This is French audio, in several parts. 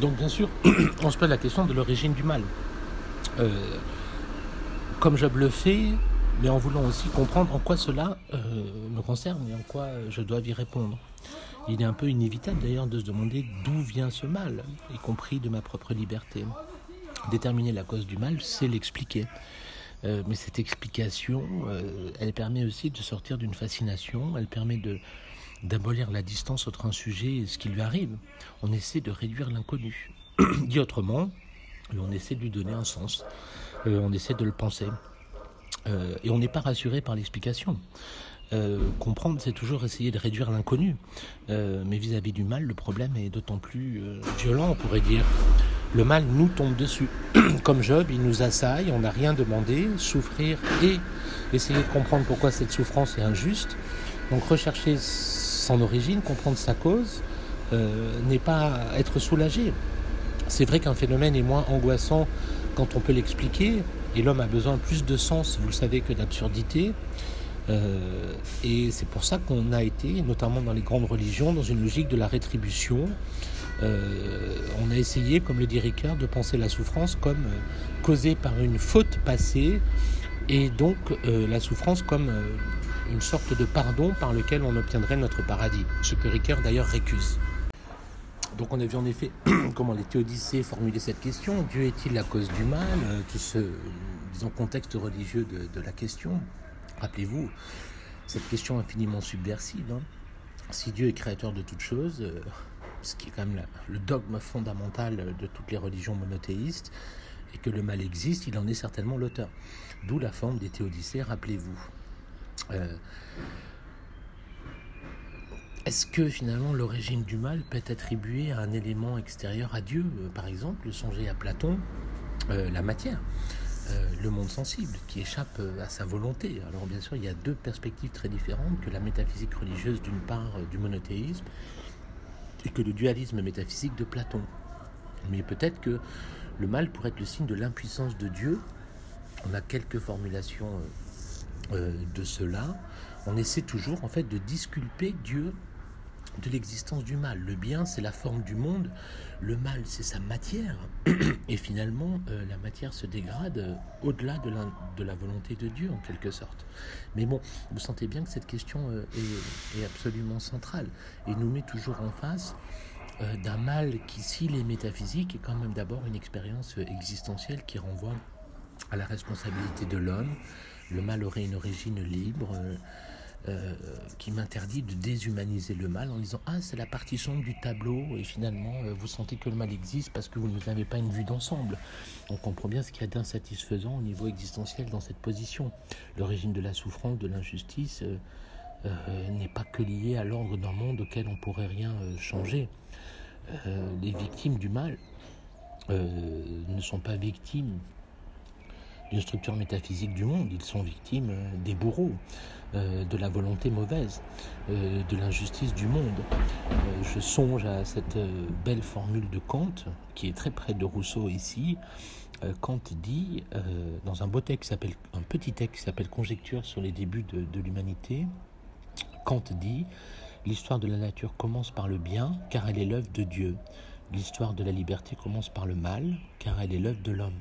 Donc bien sûr, on se pose la question de l'origine du mal. Euh, comme Job le fait, mais en voulant aussi comprendre en quoi cela euh, me concerne et en quoi je dois y répondre. Il est un peu inévitable d'ailleurs de se demander d'où vient ce mal, y compris de ma propre liberté. Déterminer la cause du mal, c'est l'expliquer. Euh, mais cette explication, elle permet aussi de sortir d'une fascination, elle permet de, d'abolir la distance entre un sujet et ce qui lui arrive. On essaie de réduire l'inconnu. Dit autrement, on essaie de lui donner un sens, euh, on essaie de le penser. Euh, et on n'est pas rassuré par l'explication. Euh, comprendre, c'est toujours essayer de réduire l'inconnu. mais vis-à-vis du mal, le problème est d'autant plus violent, on pourrait dire. Le mal nous tombe dessus. Comme Job, il nous assaille, on n'a rien demandé, souffrir et essayer de comprendre pourquoi cette souffrance est injuste. Donc rechercher son origine, comprendre sa cause, euh, n'est pas être soulagé. C'est vrai qu'un phénomène est moins angoissant quand on peut l'expliquer, et l'homme a besoin plus de sens, vous le savez, que d'absurdité. Euh, et c'est pour ça qu'on a été, notamment dans les grandes religions, dans une logique de la rétribution. Euh, on a essayé, comme le dit Ricard, de penser la souffrance comme causée par une faute passée, et donc la souffrance comme une sorte de pardon par lequel on obtiendrait notre paradis, ce que Ricoeur d'ailleurs récuse. Donc on a vu en effet comment les théodicées formulaient cette question, Dieu est-il la cause du mal? Euh, Tout ce disons, contexte religieux de, la question. Rappelez-vous, cette question infiniment subversive, hein. si Dieu est créateur de toutes choses, euh, ce qui est quand même le dogme fondamental de toutes les religions monothéistes, et que le mal existe, il en est certainement l'auteur. D'où la forme des théodicées, rappelez-vous. Euh, est-ce que finalement l'origine du mal peut être attribuée à un élément extérieur à Dieu? Euh, Par exemple, songez à Platon, euh, la matière, le monde sensible, qui échappe à sa volonté. Alors bien sûr, il y a deux perspectives très différentes que la métaphysique religieuse d'une part du monothéisme et que le dualisme métaphysique de Platon. Mais peut-être que le mal pourrait être le signe de l'impuissance de Dieu. On a quelques formulations euh, de cela, on essaie toujours en fait de disculper Dieu de l'existence du mal. Le bien, c'est la forme du monde, le mal, c'est sa matière, et finalement, euh, la matière se dégrade euh, au-delà de la, volonté de Dieu, en quelque sorte. Mais bon, vous sentez bien que cette question est, est, absolument centrale, et nous met toujours en face d'un mal qui, s'il est métaphysique, est quand même d'abord une expérience existentielle qui renvoie à la responsabilité de l'homme, le mal aurait une origine libre euh, euh, qui m'interdit de déshumaniser le mal en disant ah c'est la partie sombre du tableau et finalement euh, vous sentez que le mal existe parce que vous n'avez pas une vue d'ensemble. On comprend bien ce qu'il y a d'insatisfaisant au niveau existentiel dans cette position. L'origine de la souffrance, de l'injustice n'est pas que liée à l'ordre d'un monde auquel on pourrait rien changer. les victimes du mal ne sont pas victimes une structure métaphysique du monde. Ils sont victimes euh, des bourreaux, euh, de la volonté mauvaise, euh, de l'injustice du monde. je songe à cette belle formule de Kant, qui est très près de Rousseau ici. Kant dit, dans un beau texte un petit texte qui s'appelle Conjecture sur les débuts de l'humanité, Kant dit L'histoire de la nature commence par le bien, car elle est l'œuvre de Dieu. L'histoire de la liberté commence par le mal, car elle est l'œuvre de l'homme.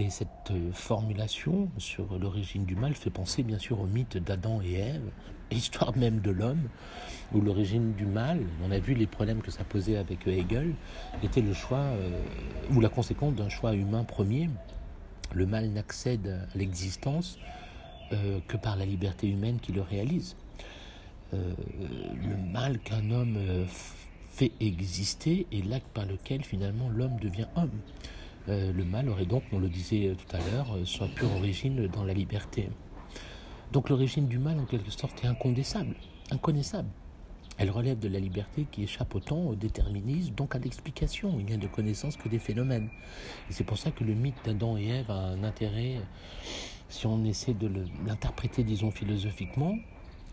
Et cette euh, formulation sur l'origine du mal fait penser bien sûr au mythe d'Adam et Ève, histoire même de l'homme, où l'origine du mal, on a vu les problèmes que ça posait avec Hegel, était le choix, euh, ou la conséquence d'un choix humain premier. Le mal n'accède à l'existence euh, que par la liberté humaine qui le réalise. le mal qu'un homme fait exister est l'acte par lequel finalement l'homme devient homme. Euh, le mal aurait donc, on le disait tout à l'heure, euh, sa pure origine dans la liberté. Donc l'origine du mal, en quelque sorte, est incondensable, inconnaissable. Elle relève de la liberté qui échappe au temps, au déterminisme, donc à l'explication. Il n'y a de connaissance que des phénomènes. Et c'est pour ça que le mythe d'Adam et Ève a un intérêt, si on essaie de l'interpréter, disons, philosophiquement,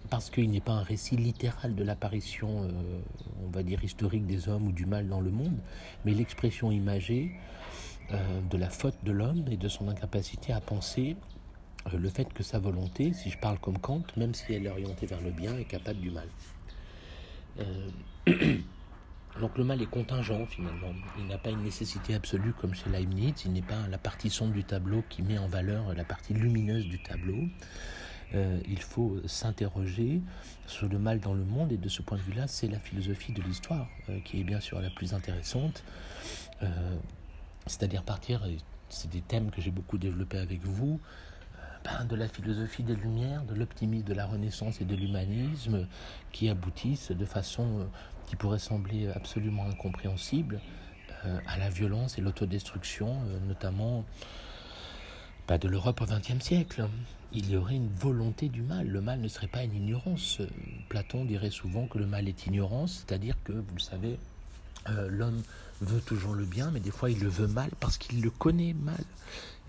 parce qu'il n'est pas un récit littéral de l'apparition, euh, on va dire, historique des hommes ou du mal dans le monde, mais l'expression imagée euh, de la faute de l'homme et de son incapacité à penser euh, le fait que sa volonté, si je parle comme Kant, même si elle est orientée vers le bien, est capable du mal. Euh, Donc le mal est contingent finalement. Il n'a pas une nécessité absolue comme chez Leibniz. Il n'est pas la partie sombre du tableau qui met en valeur la partie lumineuse du tableau. Il faut s'interroger sur le mal dans le monde et de ce point de vue-là, c'est la philosophie de l'histoire qui est bien sûr la plus intéressante. C'est-à-dire partir, c'est des thèmes que j'ai beaucoup développés avec vous, ben, de la philosophie des Lumières, de l'optimisme de la Renaissance et de l'humanisme qui aboutissent de façon qui pourrait sembler absolument incompréhensible à la violence et l'autodestruction, notamment pas de l'Europe au XXe siècle. Il y aurait une volonté du mal. Le mal ne serait pas une ignorance. Platon dirait souvent que le mal est ignorance, c'est-à-dire que, vous le savez, euh, l'homme veut toujours le bien, mais des fois il le veut mal parce qu'il le connaît mal.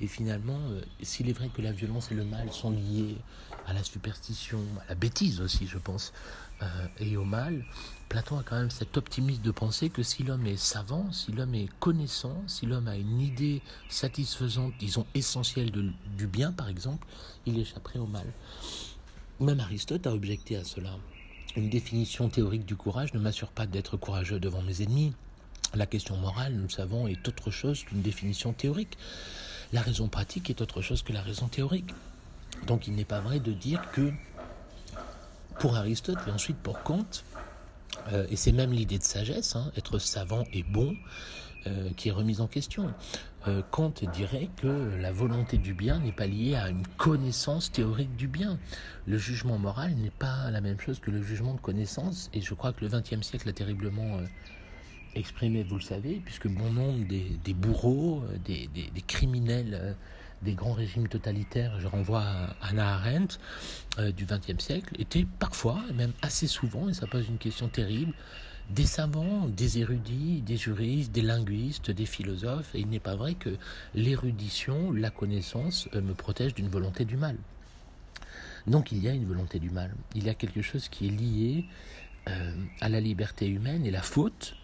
Et finalement, euh, s'il est vrai que la violence et le mal sont liés à la superstition, à la bêtise aussi, je pense, euh, et au mal, Platon a quand même cet optimisme de penser que si l'homme est savant, si l'homme est connaissant, si l'homme a une idée satisfaisante, disons essentielle du bien par exemple, il échapperait au mal. Même Aristote a objecté à cela. Une définition théorique du courage ne m'assure pas d'être courageux devant mes ennemis. La question morale, nous le savons, est autre chose qu'une définition théorique. La raison pratique est autre chose que la raison théorique. Donc il n'est pas vrai de dire que pour Aristote et ensuite pour Kant, euh, et c'est même l'idée de sagesse, hein, être savant et bon, euh, qui est remise en question. Euh, Kant dirait que la volonté du bien n'est pas liée à une connaissance théorique du bien. Le jugement moral n'est pas la même chose que le jugement de connaissance, et je crois que le XXe siècle a terriblement exprimé, vous le savez, puisque bon nombre des, bourreaux, des, des criminels des grands régimes totalitaires, je renvoie à Anna Arendt euh, du XXe siècle, étaient parfois, même assez souvent, et ça pose une question terrible, des savants, des érudits, des juristes, des linguistes, des philosophes, et il n'est pas vrai que l'érudition, la connaissance euh, me protège d'une volonté du mal. Donc il y a une volonté du mal, il y a quelque chose qui est lié euh, à la liberté humaine, et la faute,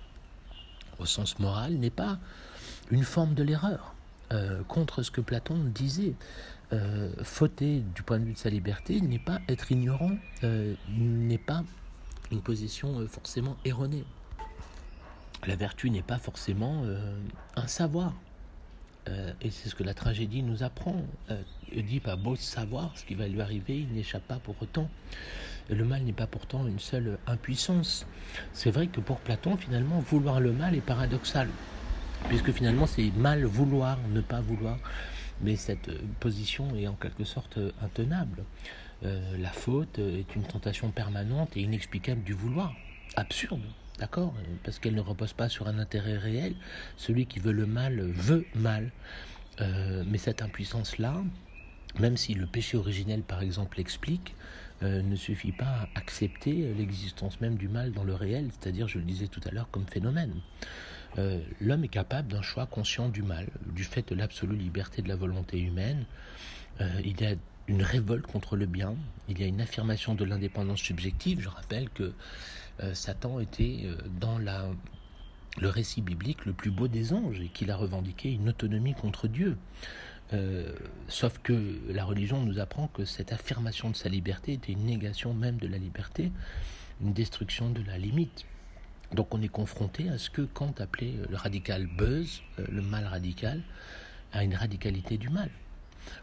au sens moral, n'est pas une forme de l'erreur. Euh, contre ce que Platon disait. Euh, fauter du point de vue de sa liberté n'est pas être ignorant, euh, n'est pas une position forcément erronée. La vertu n'est pas forcément un savoir. et c'est ce que la tragédie nous apprend. Oedipe a beau savoir ce qui va lui arriver, il n'échappe pas pour autant. Le mal n'est pas pourtant une seule impuissance. C'est vrai que pour Platon, finalement, vouloir le mal est paradoxal puisque finalement c'est mal vouloir, ne pas vouloir. Mais cette euh, position est en quelque sorte euh, intenable. Euh, la faute est une tentation permanente et inexplicable du vouloir. Absurde, d'accord? Parce qu'elle ne repose pas sur un intérêt réel. Celui qui veut le mal veut mal. mais cette impuissance-là, même si le péché originel, par exemple, l'explique, ne suffit pas à accepter l'existence même du mal dans le réel, c'est-à-dire, je le disais tout à l'heure, comme phénomène. Euh, l'homme est capable d'un choix conscient du mal, du fait de l'absolue liberté de la volonté humaine. Euh, il y a une révolte contre le bien, il y a une affirmation de l'indépendance subjective. Je rappelle que euh, Satan était dans le récit biblique le plus beau des anges et qu'il a revendiqué une autonomie contre Dieu. Sauf que la religion nous apprend que cette affirmation de sa liberté était une négation même de la liberté, une destruction de la limite. Donc on est confronté à ce que Kant appelait le radical buzz, euh, le mal radical, à une radicalité du mal.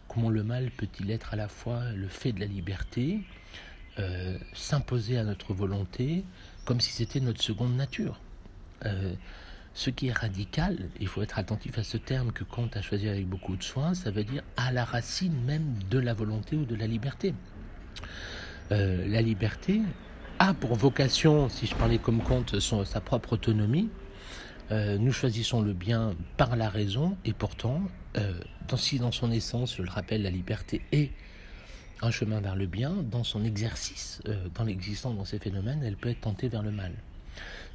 Comment le mal peut-il être à la fois le fait de la liberté, euh, s'imposer à notre volonté, comme si c'était notre seconde nature euh, Ce qui est radical, il faut être attentif à ce terme que Kant a choisi avec beaucoup de soin, ça veut dire à la racine même de la volonté ou de la liberté. la liberté, a pour vocation, si je parlais comme compte, sa propre autonomie. Euh, nous choisissons le bien par la raison et pourtant, euh, si dans son essence, je le rappelle, la liberté est un chemin vers le bien, dans son exercice, euh, dans l'existence, dans ces phénomènes, elle peut être tentée vers le mal.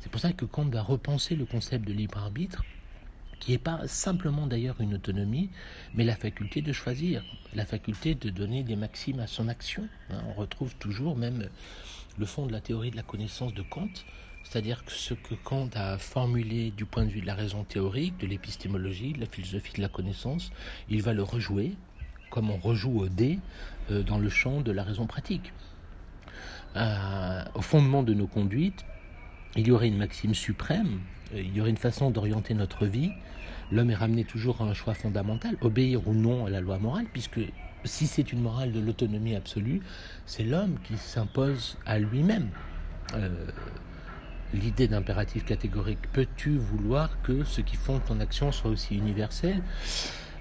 C'est pour ça que Kant va repenser le concept de libre arbitre, qui n'est pas simplement d'ailleurs une autonomie, mais la faculté de choisir, la faculté de donner des maximes à son action. Hein. on retrouve toujours même le fond de la théorie de la connaissance de Kant, c'est-à-dire que ce que Kant a formulé du point de vue de la raison théorique, de l'épistémologie, de la philosophie de la connaissance, il va le rejouer, comme on rejoue au dé, euh, dans le champ de la raison pratique. Euh, au fondement de nos conduites, il y aurait une maxime suprême, il y aurait une façon d'orienter notre vie. L'homme est ramené toujours à un choix fondamental, obéir ou non à la loi morale, puisque si c'est une morale de l'autonomie absolue, c'est l'homme qui s'impose à lui-même. Euh, l'idée d'impératif catégorique, peux-tu vouloir que ce qui fonde ton action soit aussi universel?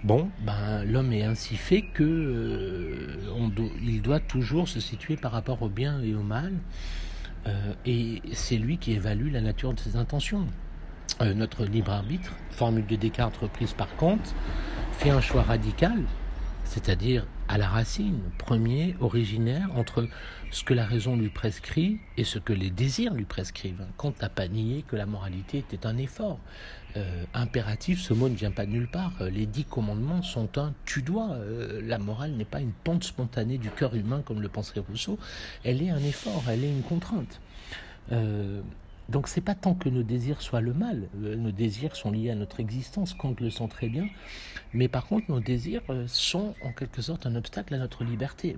Bon, ben, l'homme est ainsi fait que euh, il doit toujours se situer par rapport au bien et au mal, euh, et c'est lui qui évalue la nature de ses intentions. notre libre arbitre, formule de Descartes reprise par Kant, fait un choix radical c'est-à-dire à la racine, premier, originaire, entre ce que la raison lui prescrit et ce que les désirs lui prescrivent. Kant n'a pas nié que la moralité était un effort. Euh, impératif, ce mot ne vient pas de nulle part. Les dix commandements sont un tu dois. Euh, la morale n'est pas une pente spontanée du cœur humain comme le penserait Rousseau. Elle est un effort, elle est une contrainte. Euh, donc c'est pas tant que nos désirs soient le mal, euh, nos désirs sont liés à notre existence, Kant le sent très bien, mais par contre nos désirs euh, sont en quelque sorte un obstacle à notre liberté.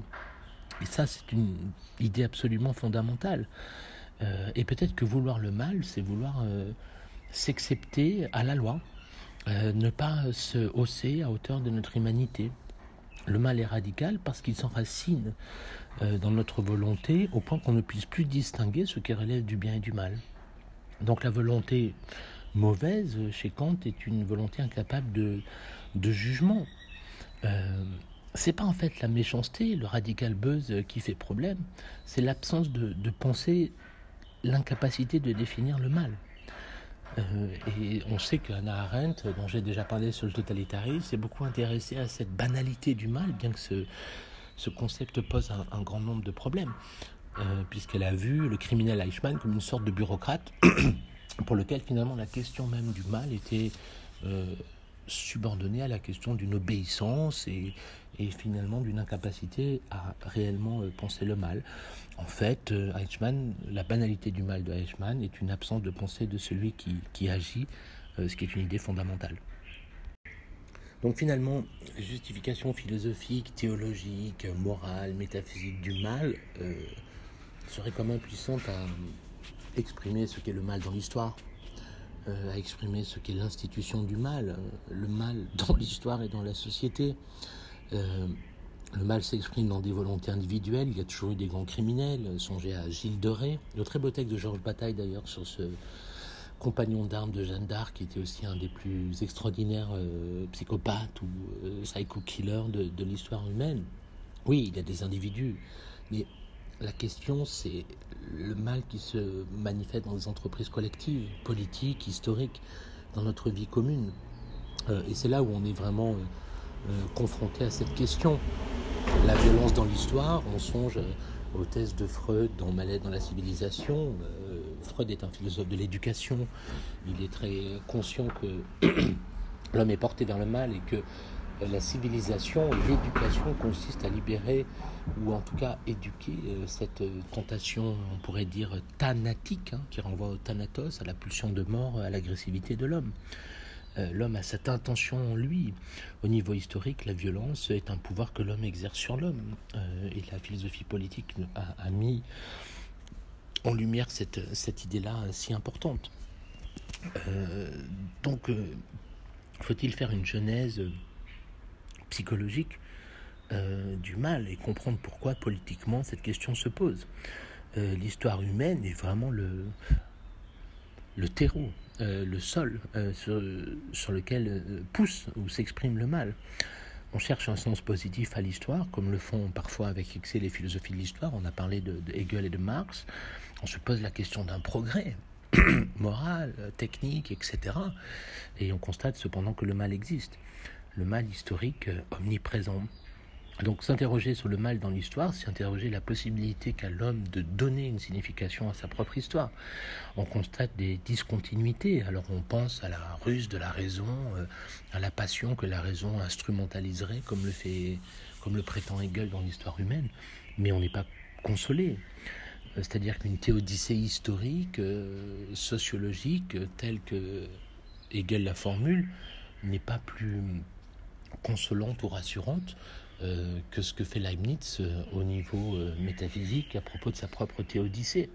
Et ça c'est une idée absolument fondamentale. Euh, et peut-être que vouloir le mal, c'est vouloir s'accepter à la loi, ne pas se hausser à hauteur de notre humanité. Le mal est radical parce qu'il s'enracine dans notre volonté au point qu'on ne puisse plus distinguer ce qui relève du bien et du mal. Donc la volonté mauvaise chez Kant est une volonté incapable de, de jugement. Euh, c'est pas en fait la méchanceté, le radical buzz qui fait problème, c'est l'absence de pensée, l'incapacité de définir le mal. Euh, et on sait qu'Anna Arendt, dont j'ai déjà parlé sur le totalitarisme, s'est beaucoup intéressée à cette banalité du mal, bien que ce, ce concept pose un grand nombre de problèmes. Euh, puisqu'elle a vu le criminel Eichmann comme une sorte de bureaucrate pour lequel finalement la question même du mal était euh, subordonnée à la question d'une obéissance et, finalement d'une incapacité à réellement euh, penser le mal. En fait, Eichmann, la banalité du mal de Eichmann est une absence de pensée de celui qui, qui agit, ce qui est une idée fondamentale. Donc finalement, justification philosophique, théologique, morale, métaphysique du mal, serait quand même puissante à exprimer ce qu'est le mal dans l'histoire, euh, à exprimer ce qu'est l'institution du mal, euh, le mal dans l'histoire et dans la société. Euh, le mal s'exprime dans des volontés individuelles. Il y a toujours eu des grands criminels. Songez à Gilles de Ré. Le très beau texte de Georges Bataille, d'ailleurs, sur ce compagnon d'armes de Jeanne d'Arc, qui était aussi un des plus extraordinaires psychopathes ou psycho killers de, l'histoire humaine. Oui, il y a des individus, mais la question, c'est le mal qui se manifeste dans les entreprises collectives, politiques, historiques, dans notre vie commune. Euh, et c'est là où on est vraiment euh, euh, confronté à cette question. La violence dans l'histoire, on songe aux thèses de Freud dans Mal dans la civilisation. Freud est un philosophe de l'éducation. Il est très conscient que l'homme est porté vers le mal et que la civilisation, l'éducation consiste à libérer ou en tout cas éduquer euh, cette euh, tentation, on pourrait dire thanatique, hein, qui renvoie au thanatos, à la pulsion de mort, à l'agressivité de l'homme. Euh, l'homme a cette intention en lui. Au niveau historique, la violence est un pouvoir que l'homme exerce sur l'homme. et la philosophie politique a, mis en lumière cette, idée-là si importante. donc, faut-il faire une genèse psychologique euh, du mal et comprendre pourquoi politiquement cette question se pose? Euh, l'histoire humaine est vraiment le terreau, euh, le sol sur, sur, lequel pousse ou s'exprime le mal. On cherche un sens positif à l'histoire, comme le font parfois avec excès les philosophies de l'histoire. On a parlé de, de, Hegel et de Marx. On se pose la question d'un progrès moral, technique, etc. Et on constate cependant que le mal existe le mal historique euh, omniprésent. Donc s'interroger sur le mal dans l'histoire, c'est interroger la possibilité qu'a l'homme de donner une signification à sa propre histoire. On constate des discontinuités, alors on pense à la ruse de la raison, euh, à la passion que la raison instrumentaliserait, comme le, fait, comme le prétend Hegel dans l'histoire humaine, mais on n'est pas consolé. Euh, c'est-à-dire qu'une théodicée historique, sociologique, telle que Hegel la formule, n'est pas plus consolante ou rassurante euh, que ce que fait Leibniz euh, au niveau euh, métaphysique à propos de sa propre théodicée.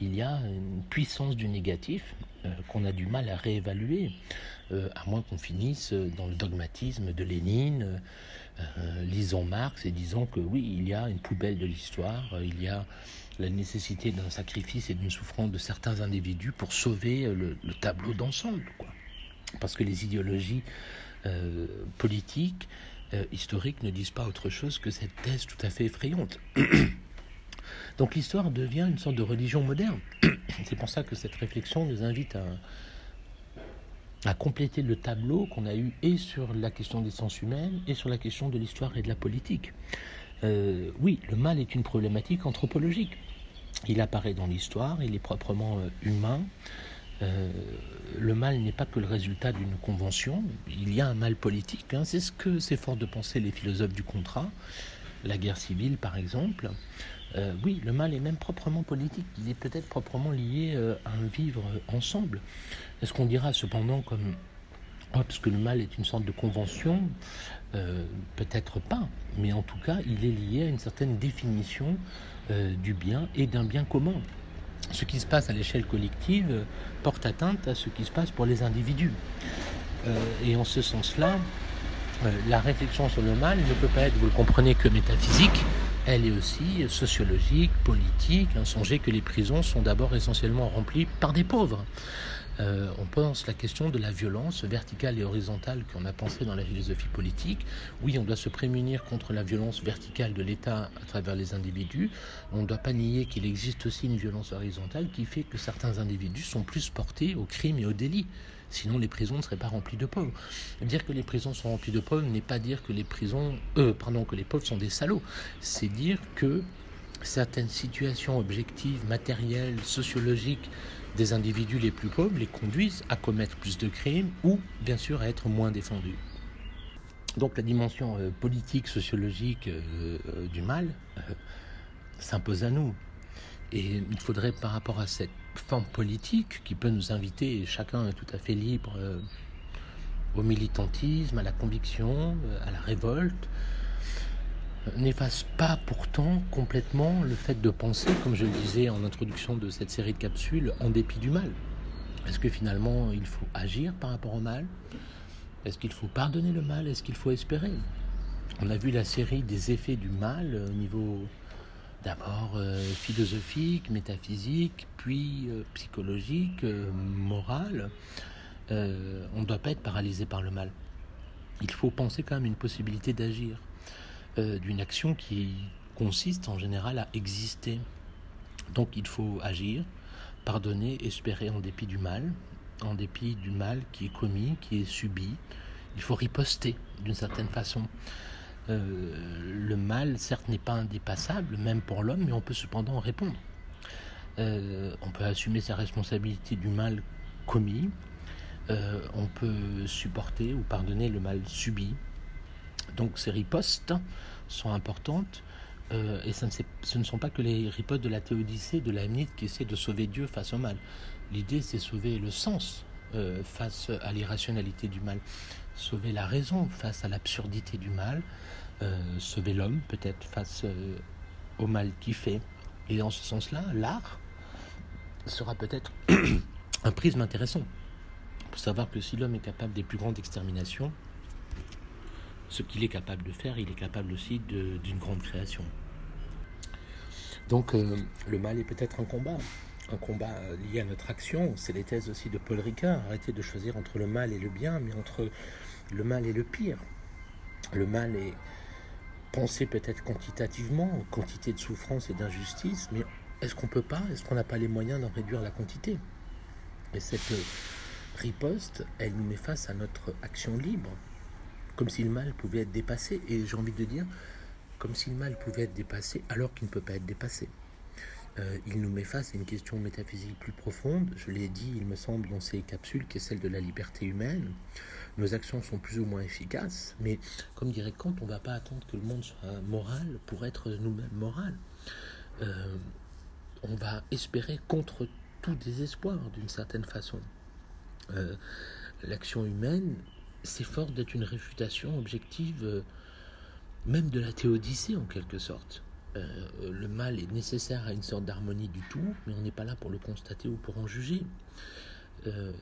il y a une puissance du négatif qu'on a du mal à réévaluer, à moins qu'on finisse dans le dogmatisme de Lénine, lisons Marx et disons que oui, il y a une poubelle de l'histoire, il y a la nécessité d'un sacrifice et d'une souffrance de certains individus pour sauver le, tableau d'ensemble. Parce que les idéologies politiques, euh, historiques ne disent pas autre chose que cette thèse tout à fait effrayante. Donc l'histoire devient une sorte de religion moderne. C'est pour ça que cette réflexion nous invite à, à compléter le tableau qu'on a eu et sur la question des sens humaines et sur la question de l'histoire et de la politique. Euh, oui, le mal est une problématique anthropologique. Il apparaît dans l'histoire, il est proprement euh, humain. Euh, le mal n'est pas que le résultat d'une convention, il y a un mal politique. Hein. C'est ce que s'efforcent de penser les philosophes du contrat, la guerre civile par exemple. oui, le mal est même proprement politique, il est peut-être proprement lié à un vivre ensemble. Est-ce qu'on dira cependant comme oh, que le mal est une sorte de convention, peut-être pas, mais en tout cas, il est lié à une certaine définition euh, du bien et d'un bien commun. Ce qui se passe à l'échelle collective euh, porte atteinte à ce qui se passe pour les individus. Euh, et en ce sens-là, la réflexion sur le mal ne peut pas être, vous le comprenez, que métaphysique, elle est aussi sociologique, politique. Songez que les prisons sont d'abord essentiellement remplies par des pauvres. Euh, on pense la question de la violence verticale et horizontale qu'on a pensé dans la philosophie politique. Oui, on doit se prémunir contre la violence verticale de l'État à travers les individus. On ne doit pas nier qu'il existe aussi une violence horizontale qui fait que certains individus sont plus portés au crime et au délit. Sinon, les prisons ne seraient pas remplies de pauvres. Dire que les prisons sont remplies de pauvres n'est pas dire que les prisons, euh, pardon, que les pauvres sont des salauds. C'est dire que certaines situations objectives, matérielles, sociologiques des individus les plus pauvres les conduisent à commettre plus de crimes ou bien sûr à être moins défendus. Donc la dimension euh, politique, sociologique euh, euh, du mal s'impose à nous. Et il faudrait par rapport à cette forme politique qui peut nous inviter, chacun est tout à fait libre au militantisme, à la conviction, à la révolte, n'efface pas pourtant complètement le fait de penser, comme je le disais en introduction de cette série de capsules, en dépit du mal. Est-ce que finalement il faut agir par rapport au mal? Est-ce qu'il faut pardonner le mal? Est-ce qu'il faut espérer? On a vu la série des effets du mal au niveau d'abord euh, philosophique, métaphysique, puis euh, psychologique, euh, moral. on ne doit pas être paralysé par le mal. Il faut penser quand même une possibilité d'agir. Euh, d'une action qui consiste en général à exister. Donc il faut agir, pardonner, espérer en dépit du mal, en dépit du mal qui est commis, qui est subi. Il faut riposter d'une certaine façon. Euh, le mal, certes, n'est pas indépassable, même pour l'homme, mais on peut cependant répondre. Euh, on peut assumer sa responsabilité du mal commis, on peut supporter ou pardonner le mal subi, donc ces ripostes sont importantes. Euh, et ce ne sont pas que les ripostes de la théodicée, de la mythe qui essaient de sauver Dieu face au mal. L'idée, c'est sauver le sens euh, face à l'irrationalité du mal, sauver la raison face à l'absurdité du mal, euh, sauver l'homme peut-être face au mal qu'il fait. Et en ce sens-là, l'art sera peut-être un prisme intéressant pour savoir que si l'homme est capable des plus grandes exterminations, ce qu'il est capable de faire, il est capable aussi d'une grande création. Donc euh, le mal est peut-être un combat, un combat euh, lié à notre action. C'est les thèses aussi de Paul Ricard. Arrêtez de choisir entre le mal et le bien, mais entre le mal et le pire. Le mal est pensé peut-être quantitativement, quantité de souffrance et d'injustice, mais est-ce qu'on peut pas, est-ce qu'on n'a pas les moyens d'en réduire la quantité? Et cette riposte, elle nous met face à notre action libre comme si le mal pouvait être dépassé, et j'ai envie de dire, comme si le mal pouvait être dépassé alors qu'il ne peut pas être dépassé. Euh, il nous met face à une question métaphysique plus profonde, je l'ai dit, il me semble, dans ces capsules, qui est celle de la liberté humaine. Nos actions sont plus ou moins efficaces, mais comme dirait Kant, on ne va pas attendre que le monde soit moral pour être nous-mêmes moral. Euh, on va espérer contre tout désespoir, d'une certaine façon. Euh, l'action humaine s'efforce d'être une réfutation objective, euh, même de la théodicée en quelque sorte. le mal est nécessaire à une sorte d'harmonie du tout, mais on n'est pas là pour le constater ou pour en juger.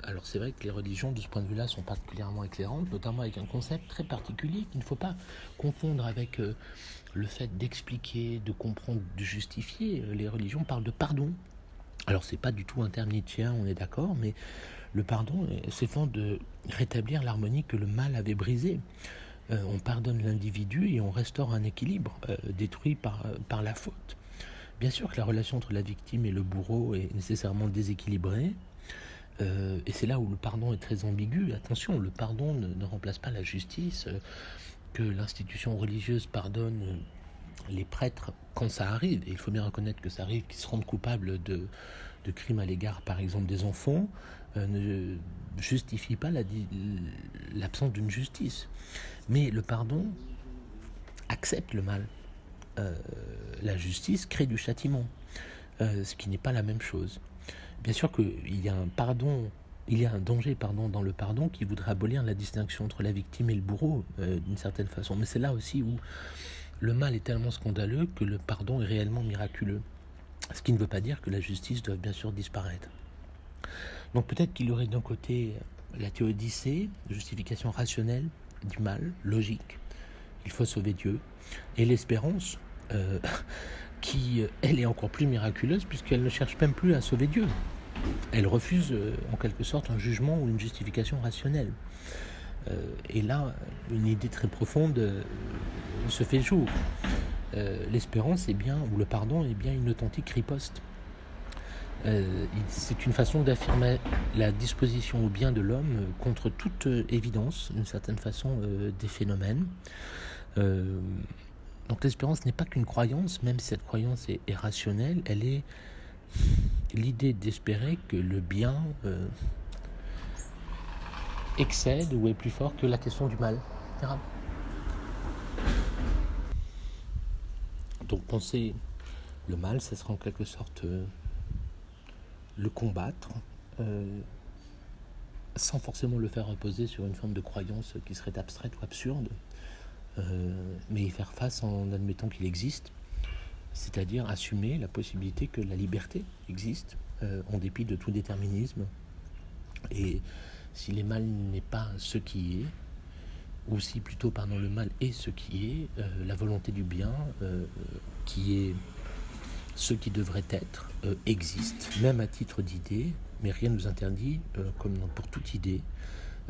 alors c'est vrai que les religions de ce point de vue-là sont particulièrement éclairantes, notamment avec un concept très particulier qu'il ne faut pas confondre avec le fait d'expliquer, de comprendre, de justifier. Les religions parlent de pardon. Alors c'est pas du tout un terme nietzschéen, on est d'accord, mais le pardon s'effondre de rétablir l'harmonie que le mal avait brisée. Euh, on pardonne l'individu et on restaure un équilibre euh, détruit par, euh, par la faute. Bien sûr que la relation entre la victime et le bourreau est nécessairement déséquilibrée, et c'est là où le pardon est très ambigu. Attention, le pardon ne, remplace pas la justice, que l'institution religieuse pardonne les prêtres quand ça arrive, et il faut bien reconnaître que ça arrive, qu'ils se rendent coupables de, de crimes à l'égard, par exemple, des enfants, ne justifie pas l'absence d'une justice. Mais le pardon accepte le mal. Euh, la justice crée du châtiment, euh, ce qui n'est pas la même chose. Bien sûr qu'il y a un pardon, il y a un danger dans le pardon qui voudrait abolir la distinction entre la victime et le bourreau, euh, d'une certaine façon. Mais c'est là aussi où le mal est tellement scandaleux que le pardon est réellement miraculeux. Ce qui ne veut pas dire que la justice doit bien sûr disparaître. Donc peut-être qu'il y aurait d'un côté la théodicée, justification rationnelle du mal, logique, il faut sauver Dieu, et l'espérance, euh, qui, elle, est encore plus miraculeuse puisqu'elle ne cherche même plus à sauver Dieu. Elle refuse euh, en quelque sorte un jugement ou une justification rationnelle. Euh, et là, une idée très profonde se fait jour. L'espérance est bien, ou le pardon est bien une authentique riposte. Euh, c'est une façon d'affirmer la disposition au bien de l'homme contre toute évidence, d'une certaine façon, euh, des phénomènes. Euh, donc l'espérance n'est pas qu'une croyance, même si cette croyance est, rationnelle, elle est l'idée d'espérer que le bien excède ou est plus fort que la question du mal. Donc penser le mal, ça sera en quelque sorte le combattre euh, sans forcément le faire reposer sur une forme de croyance qui serait abstraite ou absurde, euh, mais y faire face en admettant qu'il existe, c'est-à-dire assumer la possibilité que la liberté existe euh, en dépit de tout déterminisme. Et si les mal n'est pas ce qui est, ou si plutôt, pardon, le mal est ce qui est, la volonté du bien qui est ce qui devrait être euh, existe, même à titre d'idée, mais rien ne nous interdit, euh, comme pour toute idée,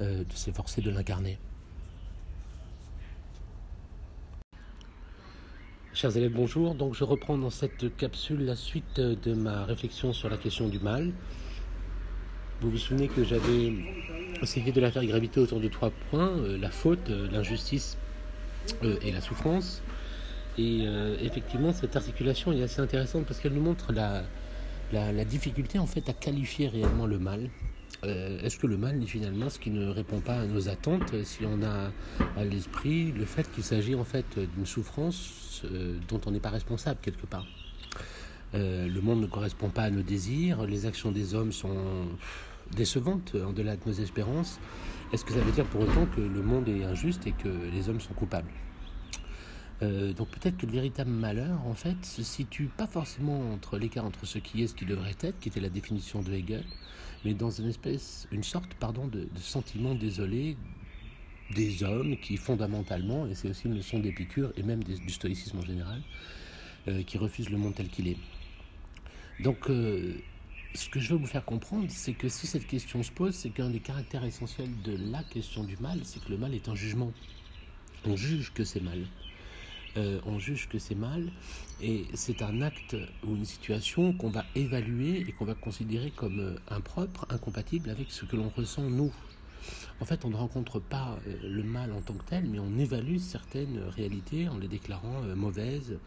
euh, de s'efforcer de l'incarner. Chers élèves, bonjour. Donc je reprends dans cette capsule la suite de ma réflexion sur la question du mal. Vous vous souvenez que j'avais essayé de la faire graviter autour de trois points, la faute, l'injustice et la souffrance. Et euh, effectivement, cette articulation est assez intéressante parce qu'elle nous montre la, difficulté en fait à qualifier réellement le mal. Euh, est-ce que le mal est finalement ce qui ne répond pas à nos attentes si on a à l'esprit le fait qu'il s'agit en fait d'une souffrance euh, dont on n'est pas responsable quelque part? Le monde ne correspond pas à nos désirs, les actions des hommes sont décevantes en delà de nos espérances. Est-ce que ça veut dire pour autant que le monde est injuste et que les hommes sont coupables? Euh, donc peut-être que le véritable malheur, en fait, se situe pas forcément entre l'écart entre ce qui est et ce qui devrait être, qui était la définition de Hegel, mais dans une espèce, une sorte, de, sentiment désolé des hommes qui fondamentalement, et c'est aussi une leçon d'Épicure et même du stoïcisme en général, euh, qui refusent le monde tel qu'il est. Donc, euh, ce que je veux vous faire comprendre, c'est que si cette question se pose, c'est qu'un des caractères essentiels de la question du mal, c'est que le mal est un jugement. On juge que c'est mal. Euh, on juge que c'est mal, et c'est un acte ou une situation qu'on va évaluer et qu'on va considérer comme euh, impropre, incompatible avec ce que l'on ressent nous. En fait, on ne rencontre pas euh, le mal en tant que tel, mais on évalue certaines réalités en les déclarant mauvaises.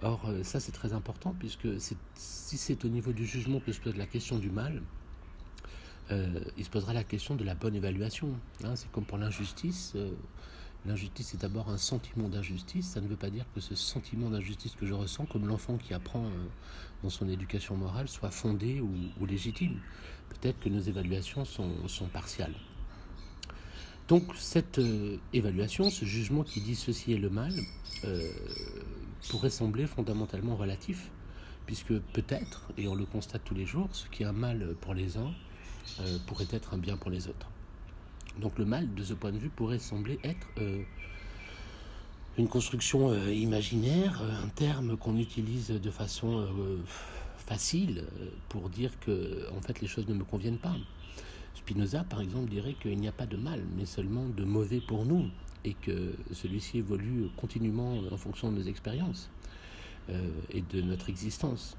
Or, ça c'est très important, puisque si c'est au niveau du jugement que se pose la question du mal, il se posera la question de la bonne évaluation. Hein. c'est comme pour l'injustice. L'injustice est d'abord un sentiment d'injustice. Ça ne veut pas dire que ce sentiment d'injustice que je ressens, comme l'enfant qui apprend euh, dans son éducation morale, soit fondé ou, légitime. Peut-être que nos évaluations sont, partiales. Donc cette euh, évaluation, ce jugement qui dit ceci est le mal, euh, pourrait sembler fondamentalement relatif, puisque peut-être, et on le constate tous les jours, ce qui est un mal pour les uns pourrait être un bien pour les autres. Donc le mal, de ce point de vue, pourrait sembler être euh, une construction euh, imaginaire, un terme qu'on utilise de façon facile pour dire que en fait les choses ne me conviennent pas. Spinoza, par exemple, dirait qu'il n'y a pas de mal, mais seulement de mauvais pour nous, et que celui-ci évolue continuellement en fonction de nos expériences euh, et de notre existence.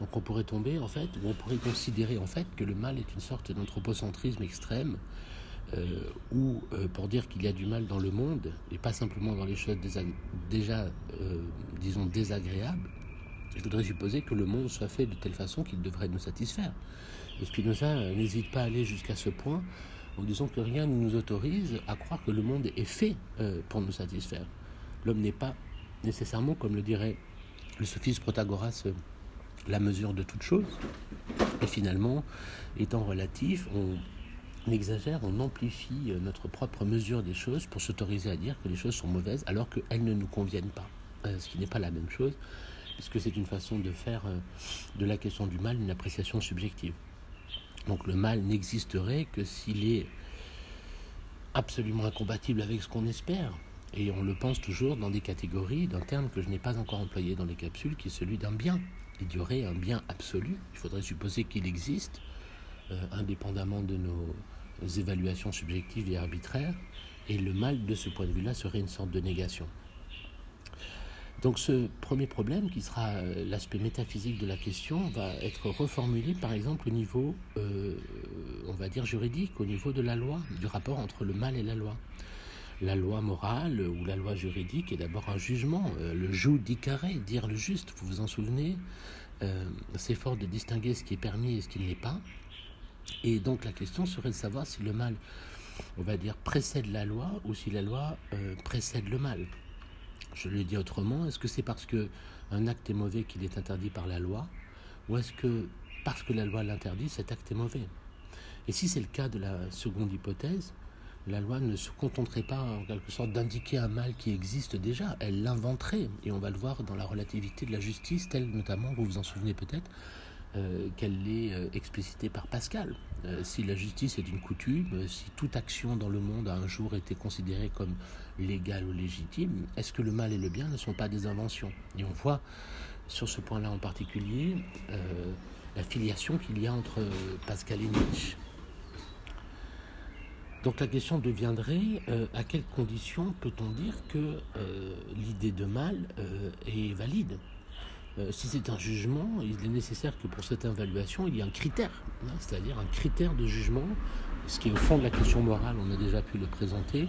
Donc on pourrait tomber en fait, ou on pourrait considérer en fait que le mal est une sorte d'anthropocentrisme extrême, euh, ou euh, pour dire qu'il y a du mal dans le monde, et pas simplement dans les choses déjà, disons, désagréables, je voudrais supposer que le monde soit fait de telle façon qu'il devrait nous satisfaire. Et Spinoza n'hésite pas à aller jusqu'à ce point en disant que rien ne nous autorise à croire que le monde est fait euh, pour nous satisfaire. L'homme n'est pas nécessairement, comme le dirait le sophiste Protagoras, euh, la mesure de toute chose. Et finalement, étant relatif, on, exagère, on amplifie euh, notre propre mesure des choses pour s'autoriser à dire que les choses sont mauvaises alors qu'elles ne nous conviennent pas. ce qui n'est pas la même chose, puisque c'est une façon de faire de la question du mal une appréciation subjective. Donc le mal n'existerait que s'il est absolument incompatible avec ce qu'on espère. Et on le pense toujours dans des catégories d'un terme que je n'ai pas encore employé dans les capsules, qui est celui d'un bien. Il y aurait un bien absolu. Il faudrait supposer qu'il existe, euh, indépendamment de nos évaluations subjectives et arbitraires. Et le mal, de ce point de vue-là, serait une sorte de négation. Donc ce premier problème, qui sera euh, l'aspect métaphysique de la question, va être reformulé par exemple au niveau, euh, on va dire, juridique, au niveau de la loi, du rapport entre le mal et la loi. La loi morale ou la loi juridique est d'abord un jugement, euh, le judicare, dire le juste, vous vous en souvenez, c'est fort de distinguer ce qui est permis et ce qui ne l'est pas. Et donc la question serait de savoir si le mal, on va dire, précède la loi ou si la loi précède le mal. Je le dis autrement, est-ce que c'est parce que un acte est mauvais qu'il est interdit par la loi ou est-ce que parce que la loi l'interdit, cet acte est mauvais? Et si c'est le cas de la seconde hypothèse, la loi ne se contenterait pas en quelque sorte d'indiquer un mal qui existe déjà, elle l'inventerait. Et on va le voir dans la relativité de la justice, telle notamment, vous vous en souvenez peut-être, euh, qu'elle est euh, explicitée par Pascal. Euh, si la justice est une coutume, si toute action dans le monde a un jour été considérée comme légale ou légitime, est-ce que le mal et le bien ne sont pas des inventions? Et on voit sur ce point-là en particulier la filiation qu'il y a entre Pascal et Nietzsche. Donc la question deviendrait à quelles conditions peut-on dire que l'idée de mal est valide? Euh, si c'est un jugement, il est nécessaire que pour cette évaluation, il y ait un critère, hein, c'est-à-dire un critère de jugement, ce qui est au fond de la question morale, on a déjà pu le présenter,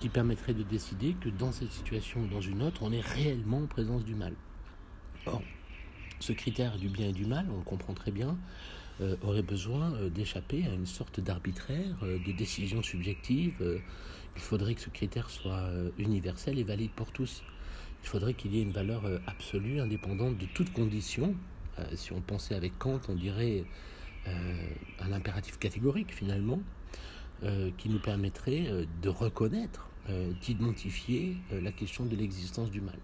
qui permettrait de décider que dans cette situation ou dans une autre, on est réellement en présence du mal. Or, ce critère du bien et du mal, on le comprend très bien, euh, aurait besoin euh, d'échapper à une sorte d'arbitraire, de décision subjective. il faudrait que ce critère soit universel et valide pour tous il faudrait qu'il y ait une valeur euh, absolue, indépendante de toute condition. Euh, si on pensait avec Kant, on dirait euh, un impératif catégorique finalement, qui nous permettrait de reconnaître, d'identifier la question de l'existence du mal.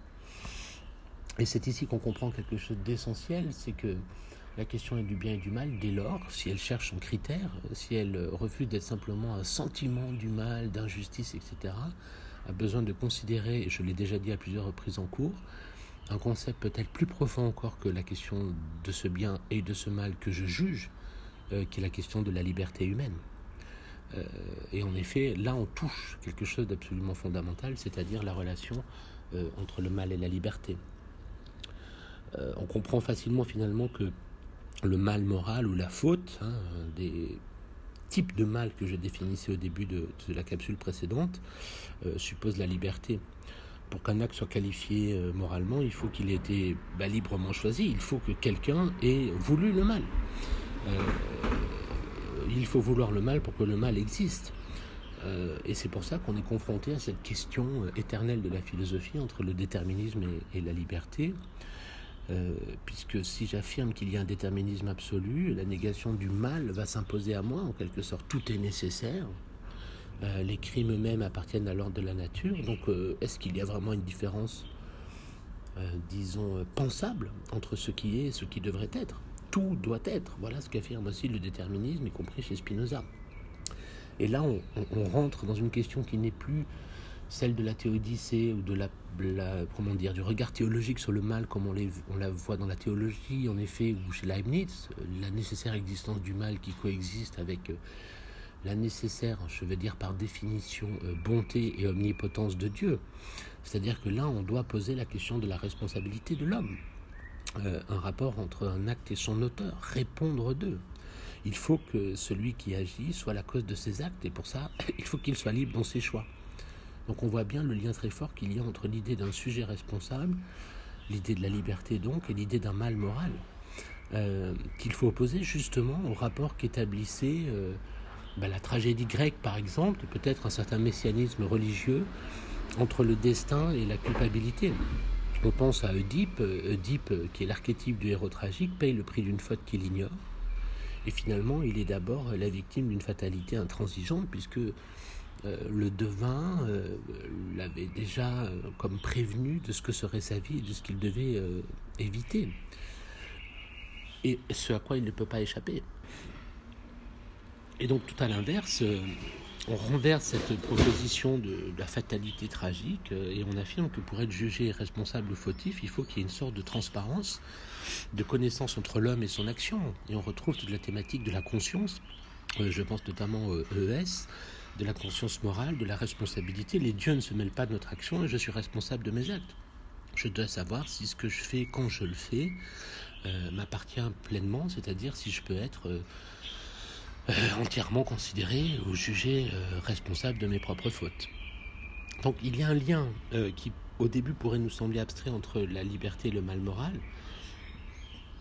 Et c'est ici qu'on comprend quelque chose d'essentiel, c'est que la question est du bien et du mal dès lors, si elle cherche un critère, si elle refuse d'être simplement un sentiment du mal, d'injustice, etc., a besoin de considérer, je l'ai déjà dit à plusieurs reprises en cours, un concept peut-être plus profond encore que la question de ce bien et de ce mal que je juge, euh, qui est la question de la liberté humaine. Euh, et en effet, là, on touche quelque chose d'absolument fondamental, c'est-à-dire la relation euh, entre le mal et la liberté. on comprend facilement finalement que le mal moral ou la faute, hein, des type de mal que je définissais au début de, la capsule précédente euh, suppose la liberté. Pour qu'un acte soit qualifié euh, moralement, il faut qu'il ait été bah, librement choisi, il faut que quelqu'un ait voulu le mal. Euh, il faut vouloir le mal pour que le mal existe. et c'est pour ça qu'on est confronté à cette question éternelle de la philosophie entre le déterminisme et la liberté. Euh, puisque si j'affirme qu'il y a un déterminisme absolu, la négation du mal va s'imposer à moi, en quelque sorte, tout est nécessaire. Euh, les crimes eux-mêmes appartiennent à l'ordre de la nature, donc euh, est-ce qu'il y a vraiment une différence disons, pensable entre ce qui est et ce qui devrait être? Tout doit être. Voilà ce qu'affirme aussi le déterminisme, y compris chez Spinoza. Et là, on, rentre dans une question qui n'est plus celle de la théodicée ou de la, comment dire, du regard théologique sur le mal comme on, on la voit dans la théologie, en effet, ou chez Leibniz, la nécessaire existence du mal qui coexiste avec euh, la nécessaire, je veux dire par définition, euh, bonté et omnipotence de Dieu. C'est-à-dire que là, on doit poser la question de la responsabilité de l'homme. Euh, un rapport entre un acte et son auteur, répondre d'eux. Il faut que celui qui agit soit la cause de ses actes et pour ça, il faut qu'il soit libre dans ses choix. Donc on voit bien le lien très fort qu'il y a entre l'idée d'un sujet responsable, l'idée de la liberté donc, et l'idée d'un mal moral, euh, qu'il faut opposer justement au rapport qu'établissait euh, bah, la tragédie grecque par exemple, peut-être un certain messianisme religieux entre le destin et la culpabilité. On pense à Oedipe, Oedipe qui est l'archétype du héros tragique, paye le prix d'une faute qu'il ignore. Et finalement, il est d'abord la victime d'une fatalité intransigeante, puisque euh, le devin euh, l'avait déjà euh, comme prévenu de ce que serait sa vie et de ce qu'il devait éviter. Et ce à quoi il ne peut pas échapper. Et donc tout à l'inverse, on renverse cette proposition de, la fatalité tragique euh, et on affirme que pour être jugé responsable ou fautif, il faut qu'il y ait une sorte de transparence, de connaissance entre l'homme et son action. Et on retrouve toute la thématique de la conscience, euh, je pense notamment ES, de la conscience morale, de la responsabilité. Les dieux ne se mêlent pas de notre action et je suis responsable de mes actes. Je dois savoir si ce que je fais quand je le fais euh, m'appartient pleinement, c'est-à-dire si je peux être... Euh, entièrement considéré ou jugé euh, responsable de mes propres fautes. Donc il y a un lien euh, qui au début pourrait nous sembler abstrait entre la liberté et le mal moral.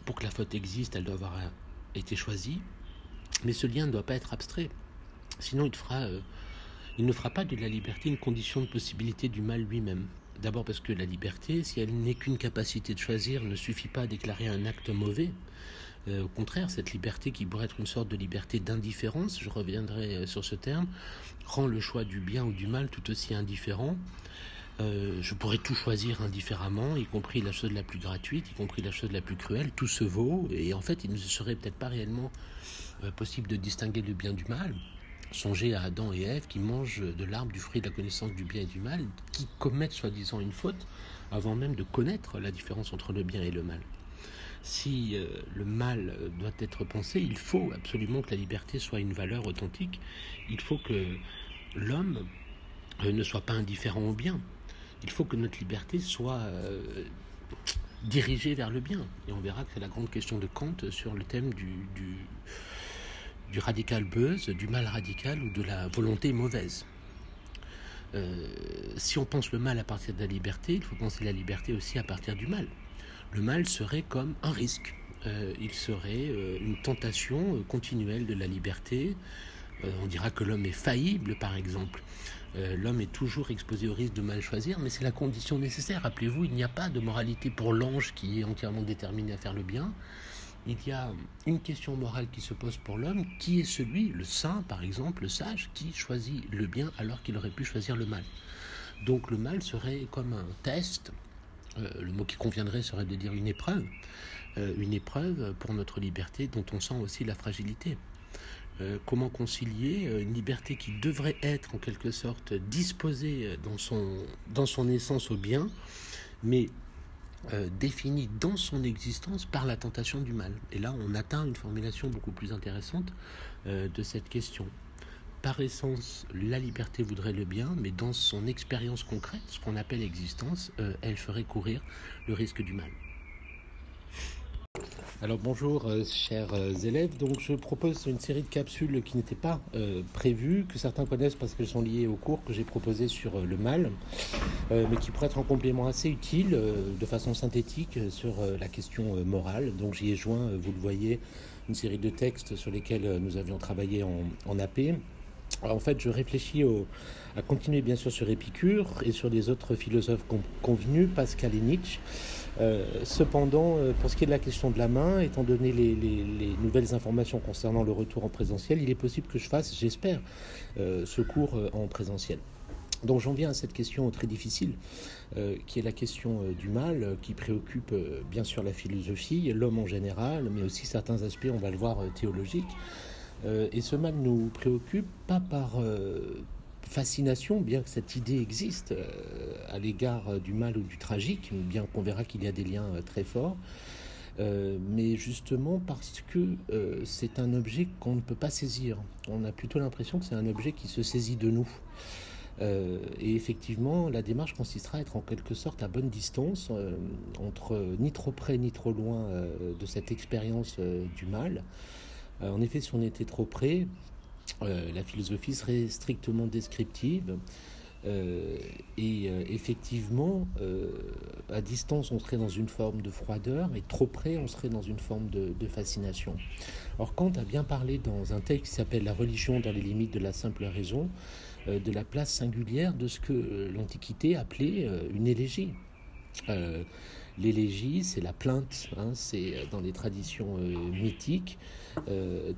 Pour que la faute existe, elle doit avoir été choisie, mais ce lien ne doit pas être abstrait. Sinon il, fera, il ne fera pas de la liberté une condition de possibilité du mal lui-même. D'abord parce que la liberté, si elle n'est qu'une capacité de choisir, ne suffit pas à déclarer un acte mauvais. Euh, au contraire, cette liberté qui pourrait être une sorte de liberté d'indifférence, je reviendrai euh, sur ce terme, rend le choix du bien ou du mal tout aussi indifférent. Euh, je pourrais tout choisir indifféremment, y compris la chose la plus gratuite, y compris la chose la plus cruelle, tout se vaut, et en fait il ne serait peut-être pas réellement possible de distinguer le bien du mal. Songez à Adam et Ève qui mangent de l'arbre du fruit de la connaissance du bien et du mal, qui commettent soi-disant une faute avant même de connaître la différence entre le bien et le mal si euh, le mal doit être pensé, il faut absolument que la liberté soit une valeur authentique. Il faut que l'homme euh, ne soit pas indifférent au bien. Il faut que notre liberté soit euh, dirigée vers le bien. Et on verra que c'est la grande question de Kant sur le thème du, du, radical buzz, du mal radical ou de la volonté mauvaise. si on pense le mal à partir de la liberté, il faut penser la liberté aussi à partir du mal le mal serait comme un risque. Euh, il serait euh, une tentation euh, continuelle de la liberté. on dira que l'homme est faillible, par exemple. l'homme est toujours exposé au risque de mal choisir, mais c'est la condition nécessaire. Rappelez-vous, il n'y a pas de moralité pour l'ange qui est entièrement déterminé à faire le bien. Il y a une question morale qui se pose pour l'homme, qui est celui, le saint par exemple, le sage, qui choisit le bien alors qu'il aurait pu choisir le mal. Donc le mal serait comme un test euh, le mot qui conviendrait serait de dire une épreuve, euh, une épreuve pour notre liberté dont on sent aussi la fragilité. Euh, comment concilier une liberté qui devrait être en quelque sorte disposée dans son, dans son essence au bien, mais définie dans son existence par la tentation du mal. Et là, on atteint une formulation beaucoup plus intéressante de cette question par essence, la liberté voudrait le bien, mais dans son expérience concrète, ce qu'on appelle existence, euh, elle ferait courir le risque du mal. Alors bonjour euh, chers euh, élèves, donc je propose une série de capsules qui n'étaient pas prévues, que certains connaissent parce qu'elles sont liées au cours que j'ai proposé sur le mal, mais qui pourraient être un complément assez utile de façon synthétique sur la question morale. Donc j'y ai joint, vous le voyez, une série de textes sur lesquels nous avions travaillé en, AP en fait, je réfléchis à continuer bien sûr sur Épicure et sur les autres philosophes convenus, Pascal et Nietzsche. Euh, cependant, euh, pour ce qui est de la question de la main, étant donné les, nouvelles informations concernant le retour en présentiel, il est possible que je fasse, j'espère, euh, ce cours en présentiel. Donc j'en viens à cette question très difficile, qui est la question du mal, qui préoccupe bien sûr la philosophie, l'homme en général, mais aussi certains aspects, on va le voir, théologiques. et ce mal nous préoccupe pas par fascination, bien que cette idée existe à l'égard du mal ou du tragique, bien qu'on verra qu'il y a des liens très forts, euh, mais justement parce que euh, c'est un objet qu'on ne peut pas saisir. On a plutôt l'impression que c'est un objet qui se saisit de nous. Euh, et effectivement, la démarche consistera à être en quelque sorte à bonne distance, entre ni trop près ni trop loin de cette expérience du mal. en effet, si on était trop près, la philosophie serait strictement descriptive. Euh, et euh, effectivement, euh, à distance, on serait dans une forme de froideur, et trop près, on serait dans une forme de, fascination. Or, Kant a bien parlé dans un texte qui s'appelle La religion dans les limites de la simple raison, de la place singulière de ce que l'Antiquité appelait une élégie. L'élégie, c'est la plainte, hein, c'est dans les traditions mythiques,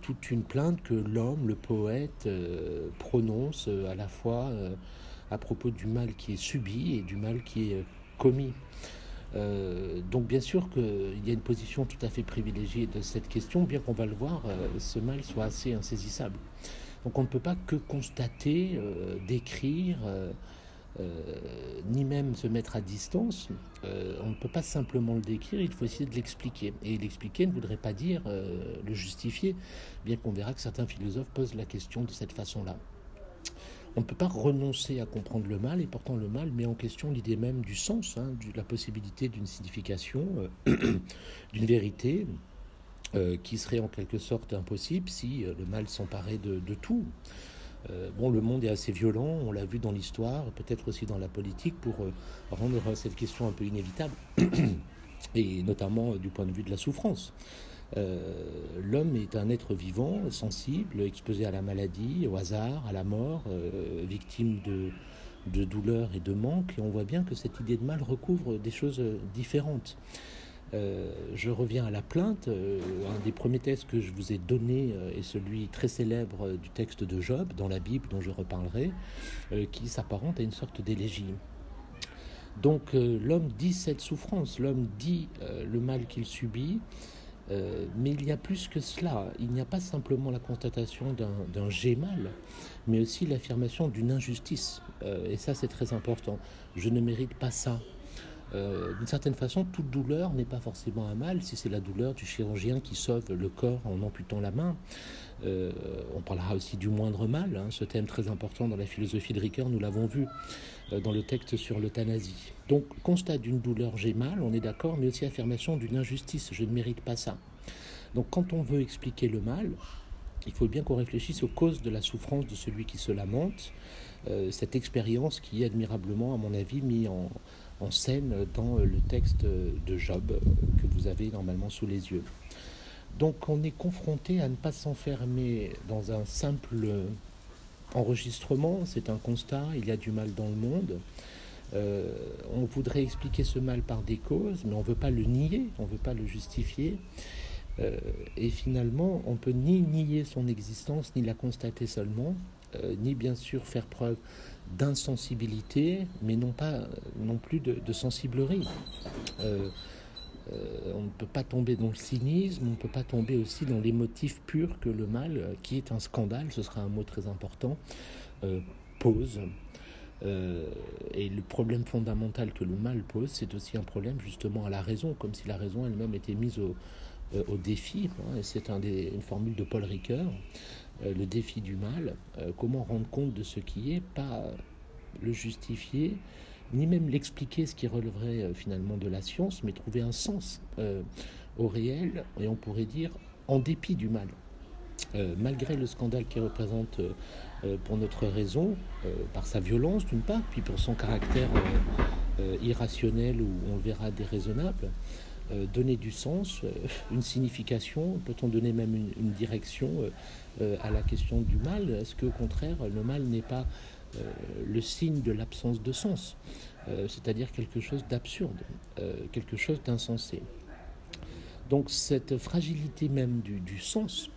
toute une plainte que l'homme, le poète, prononce à la fois à propos du mal qui est subi et du mal qui est euh, commis. Euh, donc bien sûr qu'il y a une position tout à fait privilégiée de cette question, bien qu'on va le voir, euh, ce mal soit assez insaisissable. Donc on ne peut pas que constater, décrire, ni même se mettre à distance. on ne peut pas simplement le décrire, il faut essayer de l'expliquer. Et l'expliquer ne voudrait pas dire le justifier, bien qu'on verra que certains philosophes posent la question de cette façon-là. On ne peut pas renoncer à comprendre le mal, et pourtant le mal met en question l'idée même du sens, hein, de la possibilité d'une signification, euh, d'une vérité, euh, qui serait en quelque sorte impossible si euh, le mal s'emparait de, tout. Bon, le monde est assez violent, on l'a vu dans l'histoire, peut-être aussi dans la politique, pour rendre cette question un peu inévitable, et notamment du point de vue de la souffrance. Euh, l'homme est un être vivant, sensible, exposé à la maladie, au hasard, à la mort, euh, victime de, de douleur et de manque. Et on voit bien que cette idée de mal recouvre des choses différentes. Euh, je reviens à la plainte. un des premiers textes que je vous ai donné est celui très célèbre du texte de Job dans la Bible, dont je reparlerai, qui s'apparente à une sorte d'élégie. Donc l'homme dit cette souffrance, l'homme dit le mal qu'il subit, euh, mais il y a plus que cela. Il n'y a pas simplement la constatation d'un j'ai mal, mais aussi l'affirmation d'une injustice. Euh, et ça, c'est très important. Je ne mérite pas ça. Euh, d'une certaine façon, toute douleur n'est pas forcément un mal si c'est la douleur du chirurgien qui sauve le corps en amputant la main. Euh, on parlera aussi du moindre mal, hein, ce thème très important dans la philosophie de Ricoeur, nous l'avons vu euh, dans le texte sur l'euthanasie. Donc, constat d'une douleur, j'ai mal, on est d'accord, mais aussi affirmation d'une injustice, je ne mérite pas ça. Donc, quand on veut expliquer le mal, il faut bien qu'on réfléchisse aux causes de la souffrance de celui qui se lamente, cette expérience qui est admirablement, à mon avis, mise en, en scène dans le texte de Job que vous avez normalement sous les yeux. Donc on est confronté à ne pas s'enfermer dans un simple enregistrement, c'est un constat, il y a du mal dans le monde. Euh, on voudrait expliquer ce mal par des causes, mais on ne veut pas le nier, on ne veut pas le justifier. Euh, et finalement, on peut ni nier son existence, ni la constater seulement, euh, ni bien sûr faire preuve d'insensibilité, mais non pas non plus de, sensiblerie. Euh, euh, on ne peut pas tomber dans le cynisme, on ne peut pas tomber aussi dans les motifs purs que le mal, qui est un scandale, ce sera un mot très important, pose. et le problème fondamental que le mal pose, c'est aussi un problème justement à la raison, comme si la raison elle-même était mise au, au défi. Hein, c'est un une formule de Paul Ricoeur. Euh, le défi du mal, euh, comment rendre compte de ce qui est, pas le justifier, ni même l'expliquer, ce qui releverait euh, finalement de la science, mais trouver un sens au réel, et on pourrait dire en dépit du mal. malgré le scandale qu'il représente pour notre raison, par sa violence d'une part, puis pour son caractère irrationnel ou on le verra déraisonnable, donner du sens, une signification, peut-on donner même une, direction à la question du mal Est-ce qu'au contraire, le mal n'est pas le signe de l'absence de sens, c'est-à-dire quelque chose d'absurde, quelque chose d'insensé Donc cette fragilité même du, sens,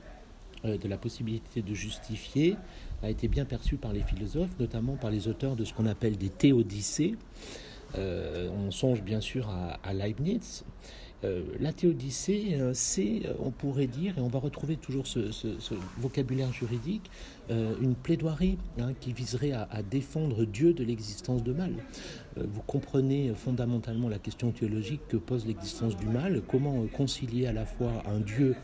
de la possibilité de justifier, a été bien perçu par les philosophes, notamment par les auteurs de ce qu'on appelle des théodicées. Euh, on songe bien sûr à, Leibniz. Euh, la théodicée, euh, c'est, on pourrait dire, et on va retrouver toujours ce, vocabulaire juridique, une plaidoirie hein, qui viserait à, défendre Dieu de l'existence de mal. vous comprenez fondamentalement la question théologique que pose l'existence du mal, comment concilier à la fois un Dieu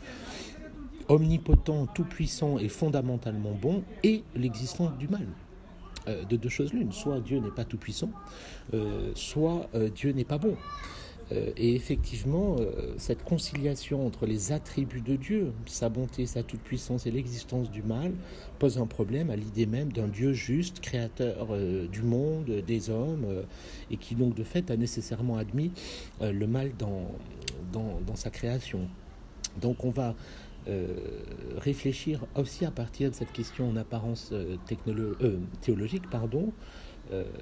omnipotent, tout-puissant et fondamentalement bon, et l'existence du mal? Euh, de deux choses l'une, soit Dieu n'est pas tout-puissant, euh, soit euh, Dieu n'est pas bon. Et effectivement, cette conciliation entre les attributs de Dieu, sa bonté, sa toute-puissance et l'existence du mal, pose un problème à l'idée même d'un Dieu juste, créateur du monde, des hommes, et qui donc de fait a nécessairement admis le mal dans, dans, dans sa création. Donc on va euh, réfléchir aussi à partir de cette question en apparence euh, euh, théologique, pardon,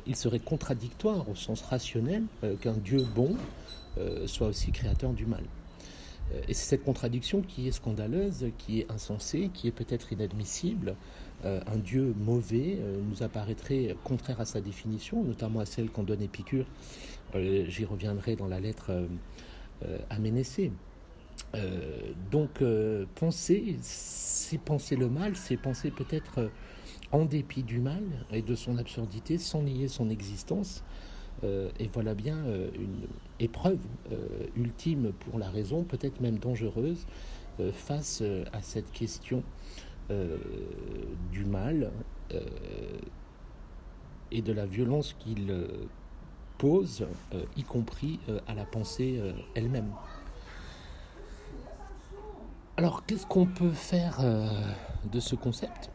il serait contradictoire au sens rationnel qu'un Dieu bon soit aussi créateur du mal. Et c'est cette contradiction qui est scandaleuse, qui est insensée, qui est peut-être inadmissible. un Dieu mauvais nous apparaîtrait contraire à sa définition, notamment à celle qu'en donne Épicure. J'y reviendrai dans la lettre à Ménécée. Euh, donc euh, penser, c'est penser le mal, c'est penser peut-être euh, en dépit du mal et de son absurdité, sans nier son existence. et voilà bien une épreuve ultime pour la raison, peut-être même dangereuse, face à cette question du mal et de la violence qu'il pose, y compris à la pensée elle-même. Alors, qu'est-ce qu'on peut faire euh, de ce concept?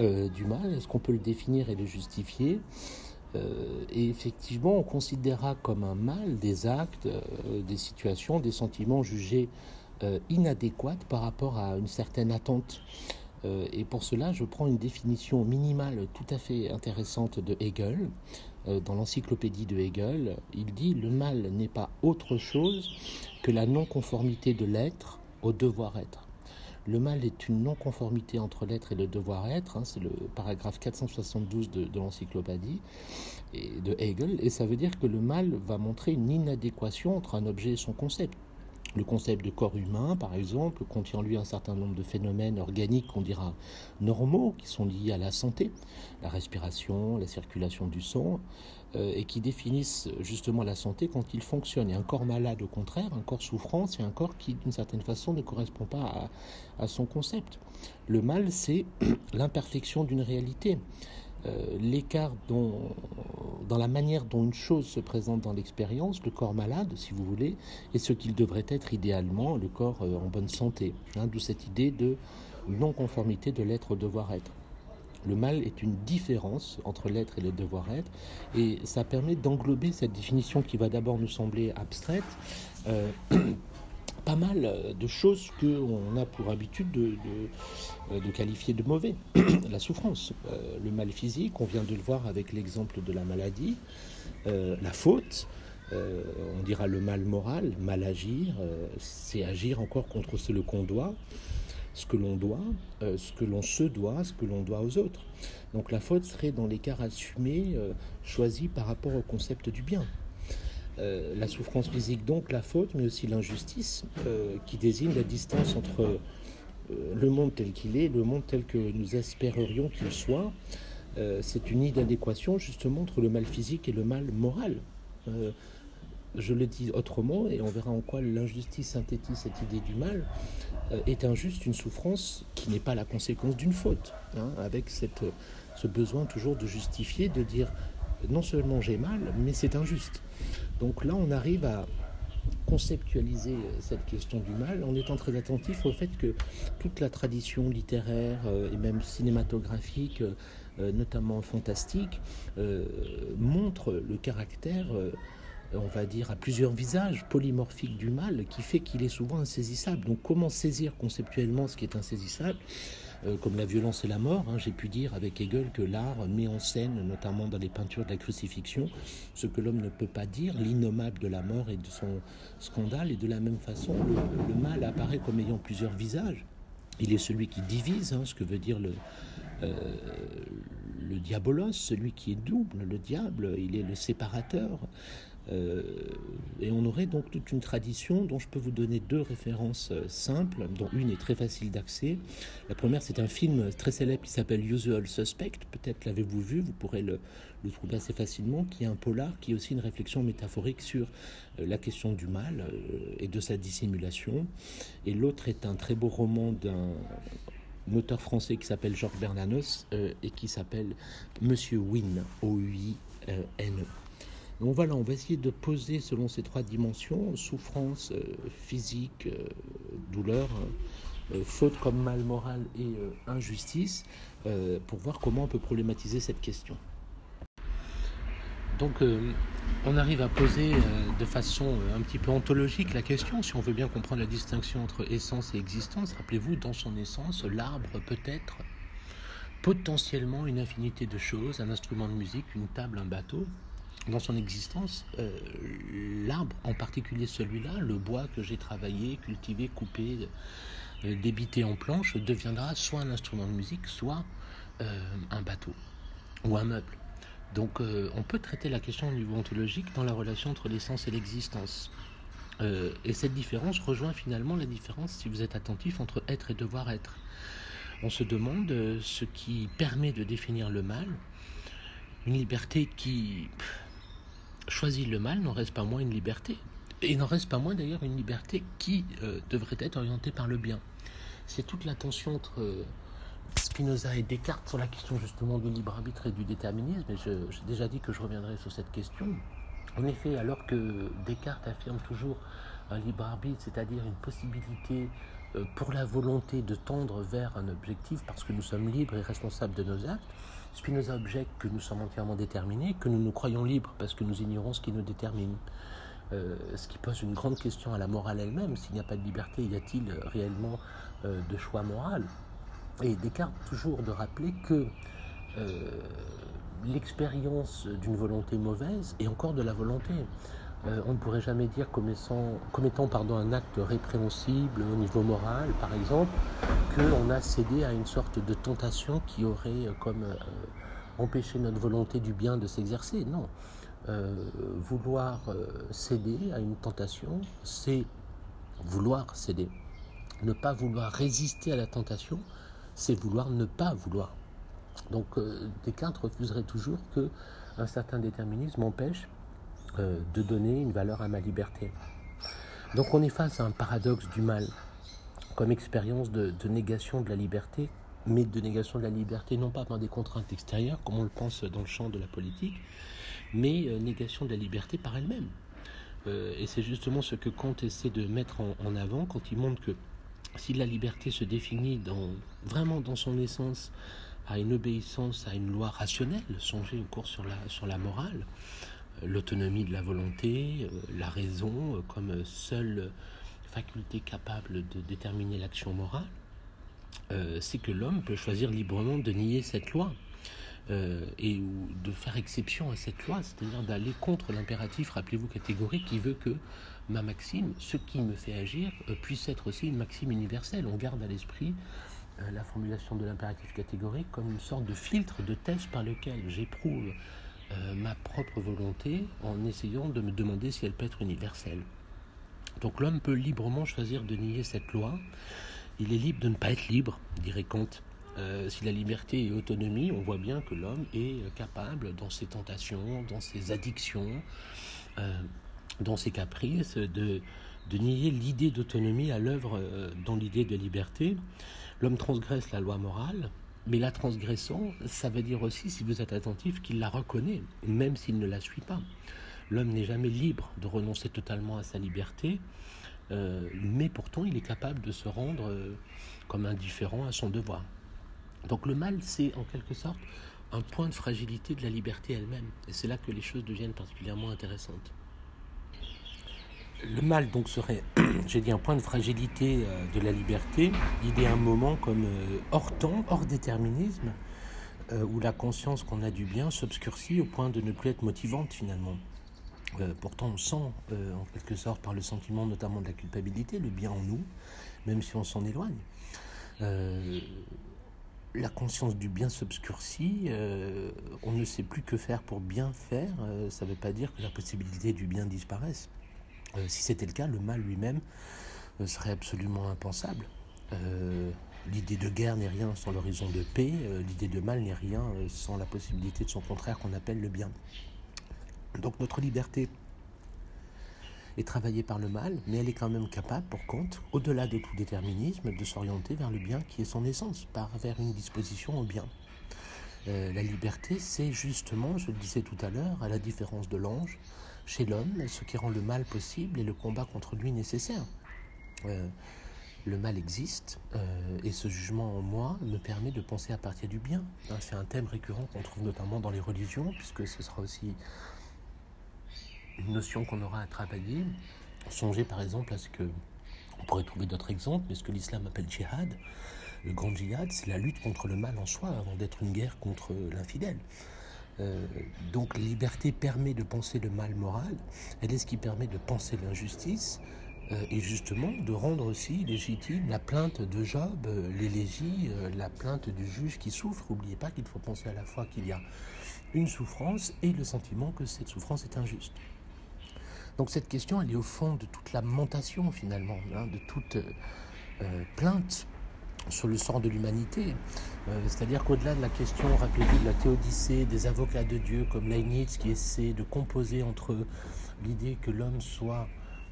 Euh, du mal Est-ce qu'on peut le définir et le justifier euh, Et effectivement, on considérera comme un mal des actes, des situations, des sentiments jugés inadéquats par rapport à une certaine attente. et pour cela, je prends une définition minimale tout à fait intéressante de Hegel. dans l'encyclopédie de Hegel, il dit Le mal n'est pas autre chose que la non-conformité de l'être au devoir-être. Le mal est une non-conformité entre l'être et le devoir-être, hein, c'est le paragraphe 472 de, de l'encyclopédie de Hegel, et ça veut dire que le mal va montrer une inadéquation entre un objet et son concept. Le concept de corps humain, par exemple, contient en lui un certain nombre de phénomènes organiques qu'on dira normaux, qui sont liés à la santé, la respiration, la circulation du sang, et qui définissent justement la santé quand il fonctionne. Et un corps malade, au contraire, un corps souffrant, c'est un corps qui, d'une certaine façon, ne correspond pas à, son concept. Le mal, c'est l'imperfection d'une réalité. Euh, l'écart dans la manière dont une chose se présente dans l'expérience, le corps malade, si vous voulez, et ce qu'il devrait être idéalement, le corps euh, en bonne santé. Hein, d'où cette idée de non-conformité de l'être au devoir-être. Le mal est une différence entre l'être et le devoir-être, et ça permet d'englober cette définition qui va d'abord nous sembler abstraite. Euh, pas mal de choses qu'on a pour habitude de, de, qualifier de mauvais. la souffrance, euh, le mal physique, on vient de le voir avec l'exemple de la maladie, euh, la faute, on dira le mal moral, mal agir, c'est agir encore contre ce qu'on doit ce que l'on doit, euh, ce que l'on se doit, ce que l'on doit aux autres. Donc la faute serait dans l'écart assumé, euh, choisi par rapport au concept du bien. Euh, la souffrance physique, donc la faute, mais aussi l'injustice, qui désigne la distance entre le monde tel qu'il est le monde tel que nous espérerions qu'il soit. C'est une d'adéquation justement entre le mal physique et le mal moral je le dis autrement, et on verra en quoi l'injustice synthétise cette idée du mal, euh, est injuste une souffrance qui n'est pas la conséquence d'une faute, hein, avec cette, ce besoin toujours de justifier, de dire non seulement j'ai mal, mais c'est injuste. Donc là, on arrive à conceptualiser cette question du mal en étant très attentif au fait que toute la tradition littéraire euh, et même cinématographique, euh, notamment fantastique, montre le caractère on va dire, à plusieurs visages polymorphiques du mal qui fait qu'il est souvent insaisissable. Donc comment saisir conceptuellement ce qui est insaisissable? Euh, comme la violence et la mort, hein, j'ai pu dire avec Hegel que l'art met en scène, notamment dans les peintures de la crucifixion, ce que l'homme ne peut pas dire, l'innommable de la mort et de son scandale, et de la même façon, le, mal apparaît comme ayant plusieurs visages. Il est celui qui divise, hein, ce que veut dire le, le diabolos, celui qui est double, le diable, il est le séparateur. Euh, et on aurait donc toute une tradition dont je peux vous donner deux références euh, simples, dont une est très facile d'accès. La première, c'est un film très célèbre qui s'appelle Usual Suspect. Peut-être l'avez-vous vu, vous pourrez le, trouver assez facilement, qui est un polar, qui est aussi une réflexion métaphorique sur euh, la question du mal et de sa dissimulation. Et l'autre est un très beau roman d'un auteur français qui s'appelle Georges Bernanos et qui s'appelle Monsieur Wynne, O-U-I-N-E. Donc voilà, on va essayer de poser selon ces trois dimensions, souffrance euh, physique, euh, douleur, euh, faute comme mal moral et injustice, pour voir comment on peut problématiser cette question. Donc on arrive à poser de façon un petit peu ontologique la question, si on veut bien comprendre la distinction entre essence et existence. Rappelez-vous, dans son essence, l'arbre peut être potentiellement une infinité de choses, un instrument de musique, une table, un bateau, dans son existence, euh, l'arbre, en particulier celui-là, le bois que j'ai travaillé, cultivé, coupé, euh, débité en planche, deviendra soit un instrument de musique, soit euh, un bateau ou un meuble. Donc on peut traiter la question au niveau ontologique dans la relation entre l'essence et l'existence. et cette différence rejoint finalement la différence, si vous êtes attentif, entre être et devoir être. On se demande ce qui permet de définir le mal, une liberté qui choisir le mal n'en reste pas moins une liberté. Et n'en reste pas moins d'ailleurs une liberté qui euh, devrait être orientée par le bien. C'est toute la tension entre euh, Spinoza et Descartes sur la question justement du libre arbitre et du déterminisme. Et j'ai déjà dit que je reviendrai sur cette question. En effet, alors que Descartes affirme toujours un libre arbitre, c'est-à-dire une possibilité pour la volonté de tendre vers un objectif parce que nous sommes libres et responsables de nos actes, Spinoza objecte que nous sommes entièrement déterminés, que nous nous croyons libres parce que nous ignorons ce qui nous détermine. Euh, ce qui pose une grande question à la morale elle-même. S'il n'y a pas de liberté, y a-t-il réellement euh, de choix moral? Et Descartes toujours de rappeler que euh, l'expérience d'une volonté mauvaise est encore de la volonté. On ne pourrait jamais dire comme, étant, pardon, un acte répréhensible au niveau moral, par exemple, qu'on a cédé à une sorte de tentation qui aurait comme empêché notre volonté du bien de s'exercer. Non. vouloir céder à une tentation, c'est vouloir céder. Ne pas vouloir résister à la tentation, c'est vouloir ne pas vouloir. Donc Descartes refuserait toujours que un certain déterminisme empêche de donner une valeur à ma liberté. Donc on est face à un paradoxe du mal comme expérience de, négation de la liberté, mais de négation de la liberté non pas par des contraintes extérieures, comme on le pense dans le champ de la politique, mais euh, négation de la liberté par elle-même. Euh, et c'est justement ce que Kant essaie de mettre en, avant quand il montre que si la liberté se définit vraiment dans son essence à une obéissance à une loi rationnelle, songez au cours sur la, sur la morale, euh, l'autonomie de la volonté, la raison comme seule faculté capable de déterminer l'action morale, euh, c'est que l'homme peut choisir librement de nier cette loi euh, et de faire exception à cette loi, c'est-à-dire d'aller contre l'impératif, rappelez-vous, catégorique qui veut que ma maxime, ce qui me fait agir, euh, puisse être aussi une maxime universelle. On garde à l'esprit la formulation de l'impératif catégorique comme une sorte de filtre, de test par lequel j'éprouve ma propre volonté en essayant de me demander si elle peut être universelle. Donc l'homme peut librement choisir de nier cette loi. Il est libre de ne pas être libre, dirait Kant. Euh, si la liberté est autonomie, on voit bien que l'homme est capable, dans ses tentations, dans ses addictions, euh, dans ses caprices, de, de nier l'idée d'autonomie à l'œuvre euh, dans l'idée de liberté. L'homme transgresse la loi morale, mais la transgressant, ça veut dire aussi, si vous êtes attentif, qu'il la reconnaît, même s'il ne la suit pas. L'homme n'est jamais libre de renoncer totalement à sa liberté, euh, mais pourtant il est capable de se rendre euh, comme indifférent à son devoir. Donc le mal, c'est en quelque sorte un point de fragilité de la liberté elle-même. Et c'est là que les choses deviennent particulièrement intéressantes. Le mal donc serait, j'ai dit, un point de fragilité euh, de la liberté, l'idée un moment comme hors temps, hors déterminisme, où la conscience qu'on a du bien s'obscurcit au point de ne plus être motivante finalement. Euh, pourtant, on sent euh, en quelque sorte par le sentiment notamment de la culpabilité le bien en nous, même si on s'en éloigne. Euh, la conscience du bien s'obscurcit, euh, on ne sait plus que faire pour bien faire, euh, ça ne veut pas dire que la possibilité du bien disparaisse. Euh, si c'était le cas, le mal lui-même serait absolument impensable. l'idée de guerre n'est rien sans l'horizon de paix, l'idée de mal n'est rien sans la possibilité de son contraire qu'on appelle le bien. Donc notre liberté est travaillée par le mal, mais elle est quand même capable, pour compte, au-delà de tout déterminisme, de s'orienter vers le bien qui est son essence, par vers une disposition au bien. Euh, la liberté, c'est justement, je le disais tout à l'heure, à la différence de l'ange, chez l'homme, ce qui rend le mal possible et le combat contre lui nécessaire. Euh, le mal existe euh, et ce jugement en moi me permet de penser à partir du bien. Hein, c'est un thème récurrent qu'on trouve notamment dans les religions, puisque ce sera aussi une notion qu'on aura à travailler. Songez par exemple à ce que, on pourrait trouver d'autres exemples, mais ce que l'islam appelle djihad. Le grand djihad, c'est la lutte contre le mal en soi, avant d'être une guerre contre l'infidèle. Euh, donc liberté permet de penser le mal moral, elle est ce qui permet de penser l'injustice, euh, et justement de rendre aussi légitime la plainte de Job, euh, l'élégie, la plainte du juge qui souffre. N'oubliez pas qu'il faut penser à la fois qu'il y a une souffrance et le sentiment que cette souffrance est injuste. Donc cette question, elle est au fond de toute lamentation finalement, hein, de toute plainte sur le sort de l'humanité. Euh, c'est-à-dire qu'au-delà de la question, rappelez-vous, de la théodicée, des avocats de Dieu comme Leibniz qui essaie de composer entre l'idée que l'homme soit,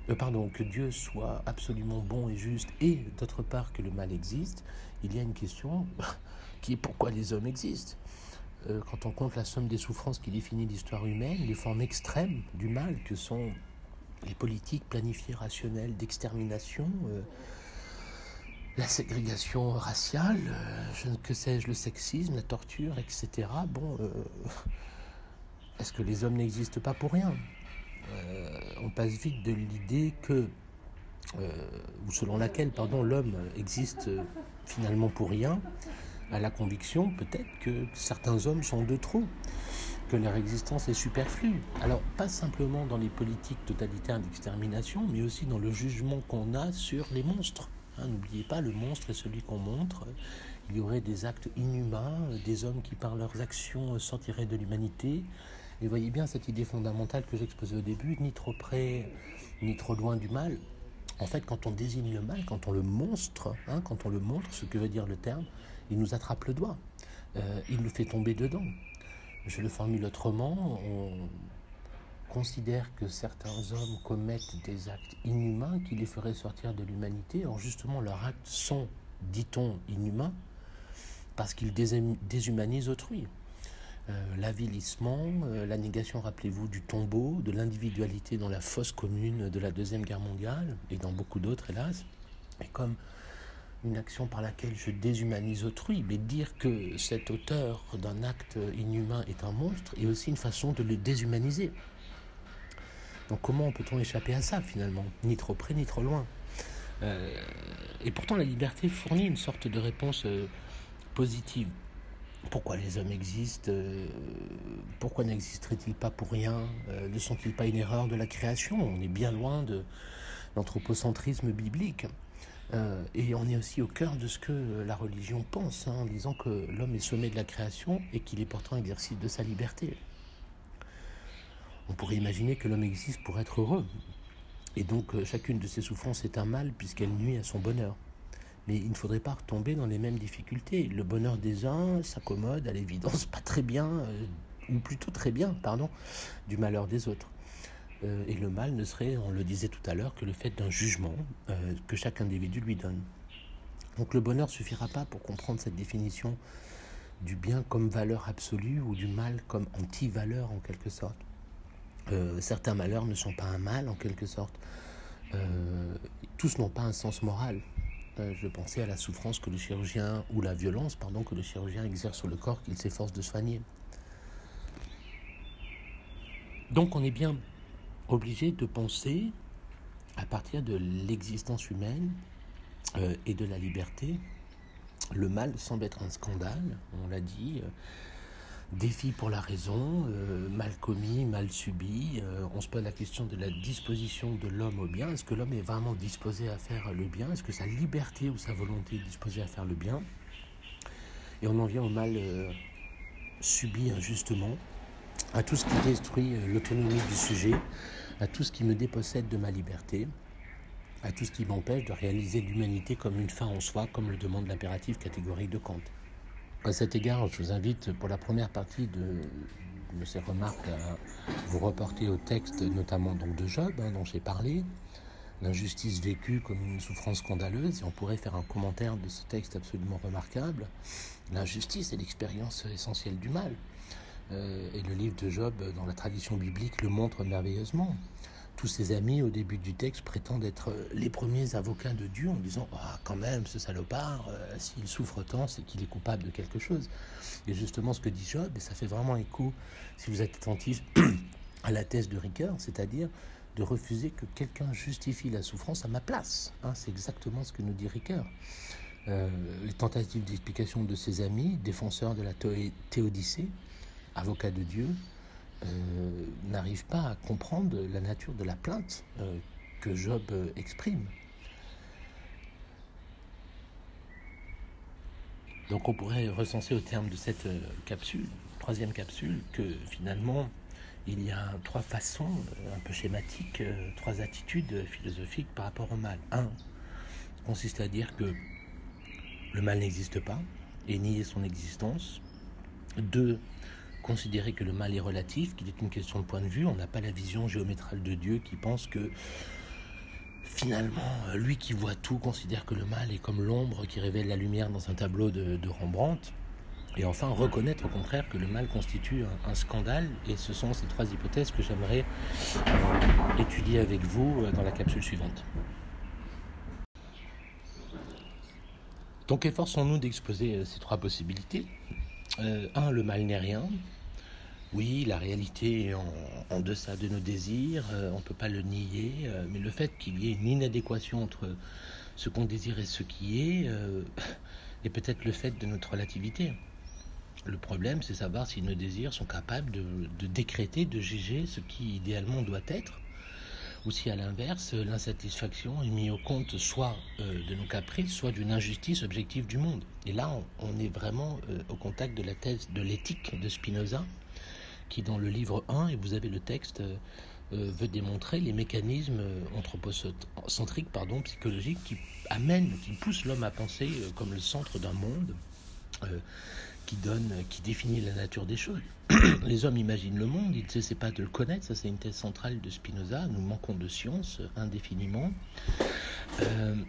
euh, pardon, que Dieu soit absolument bon et juste, et d'autre part que le mal existe, il y a une question qui est pourquoi les hommes existent. quand on compte la somme des souffrances qui définit l'histoire humaine, les formes extrêmes du mal que sont les politiques planifiées rationnelles d'extermination, euh, la ségrégation raciale, euh, que sais-je, le sexisme, la torture, etc. Bon, euh, est-ce que les hommes n'existent pas pour rien? On passe vite de l'idée que, ou selon laquelle, pardon, l'homme existe finalement pour rien, à la conviction peut-être que certains hommes sont de trop que leur existence est superflue. Alors, pas simplement dans les politiques totalitaires d'extermination, mais aussi dans le jugement qu'on a sur les monstres. Hein, n'oubliez pas, le monstre est celui qu'on montre. Il y aurait des actes inhumains, des hommes qui, par leurs actions, sortiraient de l'humanité. Et voyez bien cette idée fondamentale que j'exposais au début, ni trop près, ni trop loin du mal. En fait, quand on désigne le mal, quand on le monstre, hein, quand on le montre, ce que veut dire le terme, il nous attrape le doigt. Euh, il nous fait tomber dedans. Je le formule autrement, considère que certains hommes commettent des actes inhumains qui les feraient sortir de l'humanité. Or justement, leurs actes sont, dit-on, inhumains parce qu'ils déshumanisent autrui. Euh, l'avilissement, euh, la négation, rappelez-vous, du tombeau, de l'individualité dans la fosse commune de la Deuxième Guerre mondiale, et dans beaucoup d'autres, hélas. Et comme une action par laquelle je déshumanise autrui, mais dire que cet auteur d'un acte inhumain est un monstre est aussi une façon de le déshumaniser. Comment peut-on échapper à ça finalement? Ni trop près, ni trop loin. Euh, et pourtant la liberté fournit une sorte de réponse euh, positive. Pourquoi les hommes existent euh, Pourquoi n'existeraient-ils pas pour rien Ne sont-ils pas une erreur de la création? On est bien loin de l'anthropocentrisme biblique. Et on est aussi au cœur de ce que la religion pense, hein, en disant que l'homme est sommet de la création et qu'il est pourtant exercice de sa liberté. On pourrait imaginer que l'homme existe pour être heureux. Et donc euh, chacune de ses souffrances est un mal puisqu'elle nuit à son bonheur. Mais il ne faudrait pas retomber dans les mêmes difficultés. Le bonheur des uns s'accommode à l'évidence pas très bien, euh, ou plutôt très bien, pardon, du malheur des autres. Euh, et le mal ne serait, on le disait tout à l'heure, que le fait d'un jugement que chaque individu lui donne. Donc le bonheur suffira pas pour comprendre cette définition du bien comme valeur absolue ou du mal comme anti-valeur en quelque sorte. Euh, certains malheurs ne sont pas un mal en quelque sorte. tous n'ont pas un sens moral. je pensais à la souffrance que le chirurgien, ou la violence, pardon, que le chirurgien exerce sur le corps qu'il s'efforce de soigner. Donc on est bien obligé de penser à partir de l'existence humaine euh, et de la liberté. Le mal semble être un scandale, on l'a dit, euh, défi pour la raison, euh, mal commis, mal subi. on se pose la question de la disposition de l'homme au bien. Est-ce que l'homme est vraiment disposé à faire le bien? Est-ce que sa liberté ou sa volonté est disposée à faire le bien? Et on en vient au mal subi injustement, à tout ce qui détruit l'autonomie du sujet, à tout ce qui me dépossède de ma liberté, à tout ce qui m'empêche de réaliser l'humanité comme une fin en soi, comme le demande l'impératif catégorique de Kant. À cet égard, je vous invite pour la première partie de, ces remarques à vous reporter au texte, notamment donc de Job, hein, dont j'ai parlé, l'injustice vécue comme une souffrance scandaleuse, et on pourrait faire un commentaire de ce texte absolument remarquable. L'injustice est l'expérience essentielle du mal. Euh, et le livre de Job, dans la tradition biblique, le montre merveilleusement tous ses amis au début du texte prétendent être les premiers avocats de Dieu en disant ah quand même ce salopard euh, s'il souffre tant c'est qu'il est coupable de quelque chose et justement ce que dit Job ça fait vraiment écho si vous êtes attentif à la thèse de Ricoeur c'est-à-dire de refuser que quelqu'un justifie la souffrance à ma place. Hein, c'est exactement ce que nous dit Ricoeur. Euh, les tentatives d'explication de ses amis défenseurs de la théodicée avocats de Dieu euh, n'arrive pas à comprendre la nature de la plainte euh, que Job euh, exprime. Donc on pourrait recenser au terme de cette capsule, troisième capsule, que finalement il y a trois façons, un peu schématiques, trois attitudes philosophiques par rapport au mal. Un consiste à dire que le mal n'existe pas et nier son existence. Deux, considérer que le mal est relatif, qu'il est une question de point de vue. On n'a pas la vision géométrale de Dieu qui pense que finalement, lui qui voit tout considère que le mal est comme l'ombre qui révèle la lumière dans un tableau de, Rembrandt. Et enfin, reconnaître au contraire que le mal constitue un, scandale. Et ce sont ces trois hypothèses que j'aimerais euh, étudier avec vous euh, dans la capsule suivante. Donc efforçons-nous d'exposer euh, ces trois possibilités. Un, le mal n'est rien. Oui, la réalité est en, deçà de nos désirs, euh, on ne peut pas le nier, euh, mais le fait qu'il y ait une inadéquation entre ce qu'on désire et ce qui est, euh, est peut-être le fait de notre relativité. Le problème, c'est savoir si nos désirs sont capables de, décréter, de juger ce qui idéalement doit être, ou si à l'inverse, l'insatisfaction est mise au compte soit de nos caprices, soit d'une injustice objective du monde. Et là, on, est vraiment au contact de la thèse de l'éthique de Spinoza, qui dans le livre 1, et vous avez le texte, euh, euh, veut démontrer les mécanismes euh, anthropocentriques, pardon, psychologiques qui amènent, qui poussent l'homme à penser comme le centre d'un monde, qui donne, qui définit la nature des choses. les hommes imaginent le monde, ils ne cessent pas de le connaître, ça c'est une thèse centrale de Spinoza, nous manquons de science indéfiniment,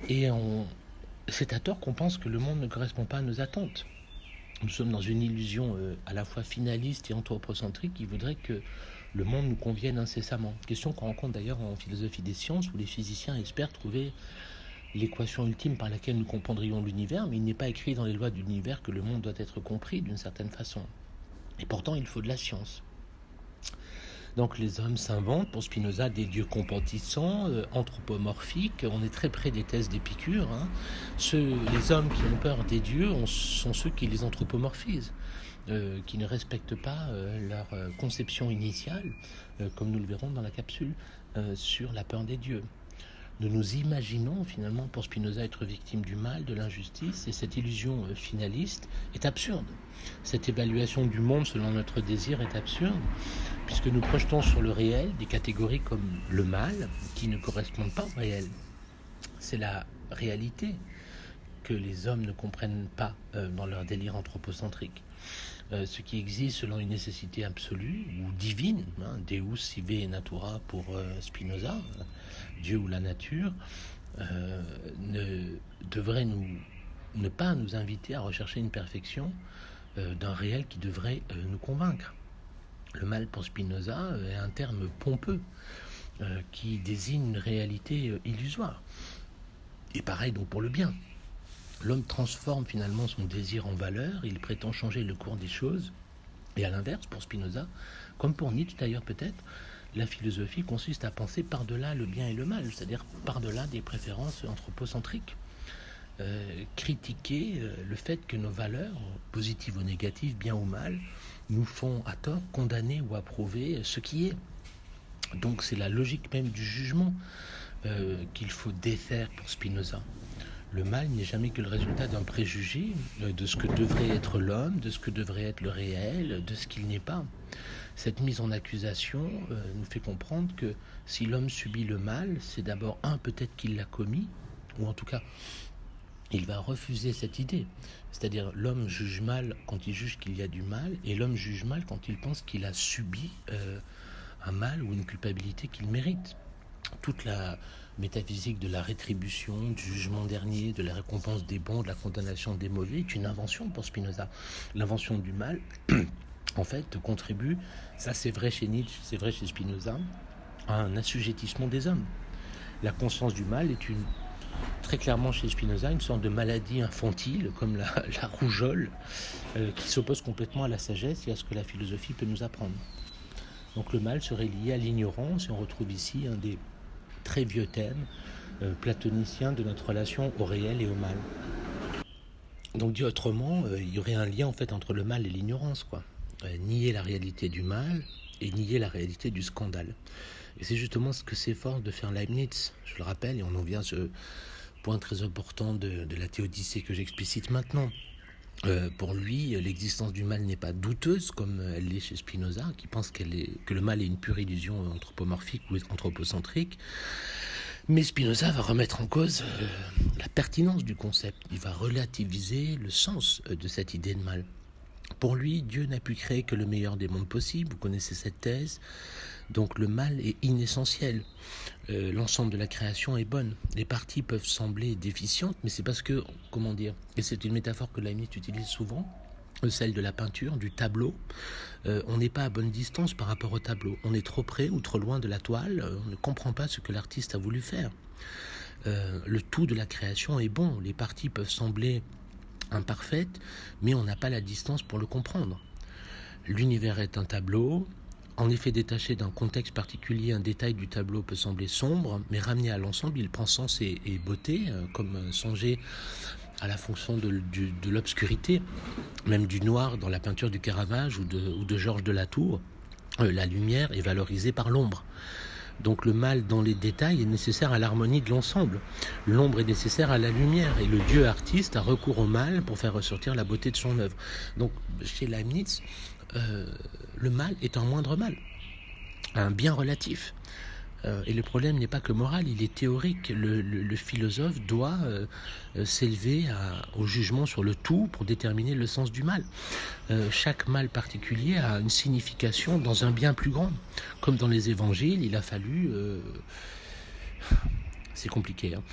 et c'est à tort qu'on pense que le monde ne correspond pas à nos attentes nous sommes dans une illusion euh, à la fois finaliste et anthropocentrique qui voudrait que le monde nous convienne incessamment. Question qu'on rencontre d'ailleurs en philosophie des sciences où les physiciens espèrent trouver l'équation ultime par laquelle nous comprendrions l'univers, mais il n'est pas écrit dans les lois de l'univers que le monde doit être compris d'une certaine façon. Et pourtant, il faut de la science. Donc les hommes s'inventent, pour Spinoza, des dieux compatissants, euh, anthropomorphiques. On est très près des thèses d'Épicure. Hein. les hommes qui ont peur des dieux sont ceux qui les anthropomorphisent. Euh, qui ne respectent pas euh, leur conception initiale, comme nous le verrons dans la capsule, sur la peur des dieux. Nous nous imaginons finalement pour Spinoza être victime du mal, de l'injustice, et cette illusion finaliste est absurde. Cette évaluation du monde selon notre désir est absurde, puisque nous projetons sur le réel des catégories comme le mal, qui ne correspondent pas au réel. C'est la réalité que les hommes ne comprennent pas euh, dans leur délire anthropocentrique. Euh, ce qui existe selon une nécessité absolue ou divine, hein, Deus sive natura pour euh, Spinoza, Dieu ou la nature, ne devrait nous, ne pas nous inviter à rechercher une perfection d'un réel qui devrait nous convaincre. Le mal pour Spinoza est un terme pompeux euh, qui désigne une réalité euh, illusoire. Et pareil donc pour le bien. L'homme transforme finalement son désir en valeur, il prétend changer le cours des choses. Et à l'inverse, pour Spinoza, comme pour Nietzsche d'ailleurs peut-être, la philosophie consiste à penser par-delà le bien et le mal, c'est-à-dire par-delà des préférences anthropocentriques. Euh, critiquer le fait que nos valeurs, positives ou négatives, bien ou mal, nous font à tort condamner ou approuver ce qui est. Donc c'est la logique même du jugement euh, qu'il faut défaire pour Spinoza. Le mal n'est jamais que le résultat d'un préjugé de ce que devrait être l'homme, de ce que devrait être le réel, de ce qu'il n'est pas. Cette mise en accusation nous fait comprendre que si l'homme subit le mal, c'est d'abord un, peut-être qu'il l'a commis, ou en tout cas il va refuser cette idée. C'est-à-dire l'homme juge mal quand il juge qu'il y a du mal, et l'homme juge mal quand il pense qu'il a subi euh, un mal ou une culpabilité qu'il mérite. Toute la métaphysique de la rétribution, du jugement dernier, de la récompense des bons, de la condamnation des mauvais est une invention pour Spinoza. L'invention du mal, en fait, contribue, ça c'est vrai chez Nietzsche, c'est vrai chez Spinoza, à un assujettissement des hommes. La conscience du mal est une très clairement chez Spinoza une sorte de maladie infantile, comme la, rougeole, euh, qui s'oppose complètement à la sagesse et à ce que la philosophie peut nous apprendre. Donc le mal serait lié à l'ignorance, et on retrouve ici un des très vieux thèmes euh, platoniciens de notre relation au réel et au mal. Donc dit autrement, euh, il y aurait un lien en fait entre le mal et l'ignorance, quoi. nier la réalité du mal et nier la réalité du scandale. Et c'est justement ce que s'efforce de faire Leibniz, je le rappelle, et on en vient à ce point très important de, la théodicée que j'explicite maintenant. Euh, pour lui, l'existence du mal n'est pas douteuse comme elle l'est chez Spinoza, qui pense que le mal est une pure illusion anthropomorphique ou anthropocentrique. Mais Spinoza va remettre en cause euh, la pertinence du concept. Il va relativiser le sens euh, de cette idée de mal. Pour lui, Dieu n'a pu créer que le meilleur des mondes possibles. Vous connaissez cette thèse. Donc le mal est inessentiel. Euh, l'ensemble de la création est bonne. Les parties peuvent sembler déficientes, mais c'est parce que, comment dire, et c'est une métaphore que Leibniz utilise souvent, euh, celle de la peinture, du tableau. Euh, on n'est pas à bonne distance par rapport au tableau. On est trop près ou trop loin de la toile. On ne comprend pas ce que l'artiste a voulu faire. le tout de la création est bon. Les parties peuvent sembler imparfaites, mais on n'a pas la distance pour le comprendre. L'univers est un tableau, en effet, détaché d'un contexte particulier, un détail du tableau peut sembler sombre, mais ramené à l'ensemble, il prend sens et, beauté, euh, comme songer à la fonction de, l'obscurité, même du noir dans la peinture du Caravage ou de, Georges de la Tour. Euh, la lumière est valorisée par l'ombre. Donc le mal dans les détails est nécessaire à l'harmonie de l'ensemble. L'ombre est nécessaire à la lumière et le dieu artiste a recours au mal pour faire ressortir la beauté de son œuvre. Donc chez Leibniz, euh, le mal est un moindre mal, un bien relatif. Euh, et le problème n'est pas que moral, il est théorique. Le, philosophe doit euh, s'élever au jugement sur le tout pour déterminer le sens du mal. chaque mal particulier a une signification dans un bien plus grand. Comme dans les évangiles, il a fallu c'est compliqué, hein,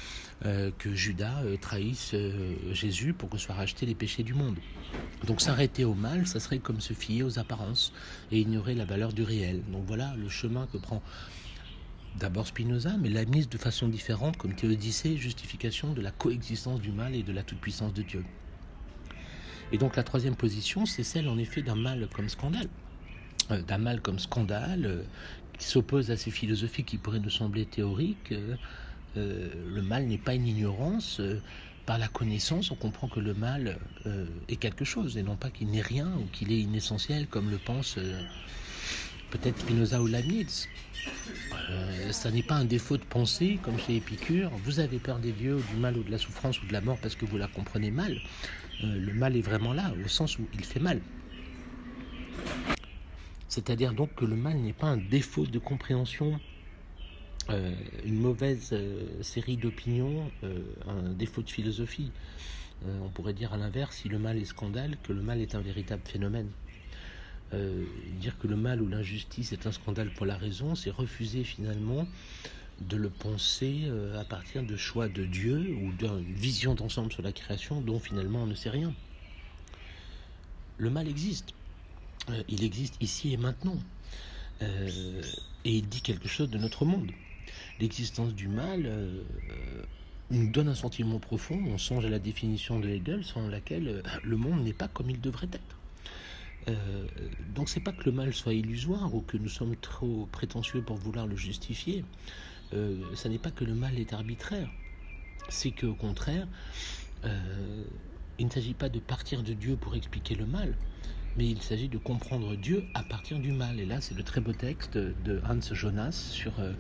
que Judas euh, trahisse euh, Jésus pour que soient rachetés les péchés du monde. Donc s'arrêter au mal, ça serait comme se fier aux apparences et ignorer la valeur du réel. Donc voilà le chemin que prend d'abord Spinoza, mais mise de façon différente, comme Théodicée, justification de la coexistence du mal et de la toute-puissance de Dieu. Et donc la troisième position, c'est celle en effet d'un mal comme scandale. d'un mal comme scandale qui s'oppose à ces philosophies qui pourraient nous sembler théoriques, euh, le mal n'est pas une ignorance. Euh, par la connaissance, on comprend que le mal euh, est quelque chose et non pas qu'il n'est rien ou qu'il est inessentiel comme le pense peut-être Spinoza ou Leibniz. ça n'est pas un défaut de pensée comme chez Épicure. Vous avez peur des vieux, ou du mal ou de la souffrance ou de la mort parce que vous la comprenez mal. le mal est vraiment là, au sens où il fait mal. C'est-à-dire donc que le mal n'est pas un défaut de compréhension euh, une mauvaise euh, série d'opinions, euh, un défaut de philosophie. on pourrait dire à l'inverse, si le mal est scandale, que le mal est un véritable phénomène. dire que le mal ou l'injustice est un scandale pour la raison, c'est refuser finalement de le penser à partir de choix de Dieu ou d'une vision d'ensemble sur la création dont finalement on ne sait rien. Le mal existe. il existe ici et maintenant. et il dit quelque chose de notre monde l'existence du mal euh, nous donne un sentiment profond. On songe à la définition de Hegel selon laquelle euh, le monde n'est pas comme il devrait être. Euh, donc c'est pas que le mal soit illusoire ou que nous sommes trop prétentieux pour vouloir le justifier. Euh, ça n'est pas que le mal est arbitraire. C'est qu'au contraire, il ne s'agit pas de partir de Dieu pour expliquer le mal, mais il s'agit de comprendre Dieu à partir du mal. Et là, c'est le très beau texte de Hans Jonas sur euh,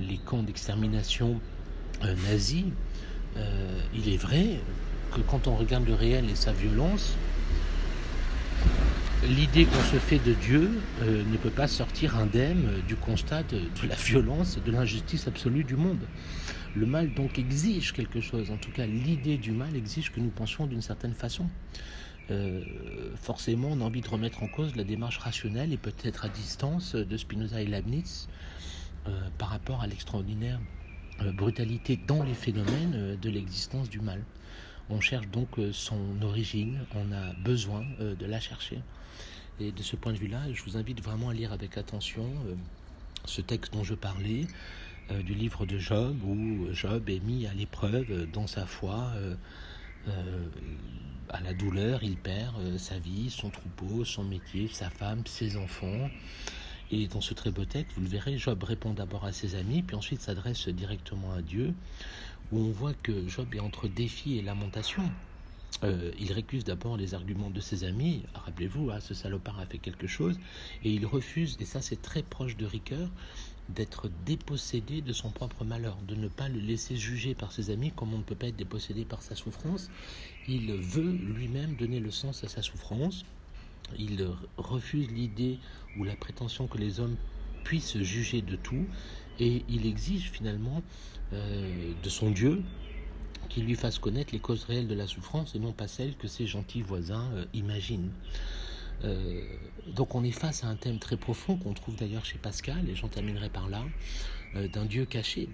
les camps d'extermination euh, nazis, il est vrai que quand on regarde le réel et sa violence, l'idée qu'on se fait de Dieu ne peut pas sortir indemne du constat de, la violence, de l'injustice absolue du monde. Le mal donc exige quelque chose, en tout cas l'idée du mal exige que nous pensions d'une certaine façon. Euh, forcément, on a envie de remettre en cause la démarche rationnelle et peut-être à distance de Spinoza et Leibniz euh, par rapport à l'extraordinaire euh, brutalité dans les phénomènes de l'existence du mal. On cherche donc son origine, on a besoin de la chercher. Et de ce point de vue-là, je vous invite vraiment à lire avec attention ce texte dont je parlais, du livre de Job, où Job est mis à l'épreuve dans sa foi à la douleur, il perd euh, sa vie, son troupeau, son métier, sa femme, ses enfants. Et dans ce très beau texte, vous le verrez, Job répond d'abord à ses amis, puis ensuite s'adresse directement à Dieu, où on voit que Job est entre défi et lamentation. Euh, il récuse d'abord les arguments de ses amis, rappelez-vous, ah, ce salopard a fait quelque chose, et il refuse, et ça c'est très proche de Ricoeur, d'être dépossédé de son propre malheur, de ne pas le laisser juger par ses amis comme on ne peut pas être dépossédé par sa souffrance. Il veut lui-même donner le sens à sa souffrance. Il refuse l'idée ou la prétention que les hommes puissent juger de tout et il exige finalement euh, de son Dieu qu'il lui fasse connaître les causes réelles de la souffrance et non pas celles que ses gentils voisins euh, imaginent. Euh, donc on est face à un thème très profond qu'on trouve d'ailleurs chez Pascal, et j'en terminerai par là, d'un Dieu caché.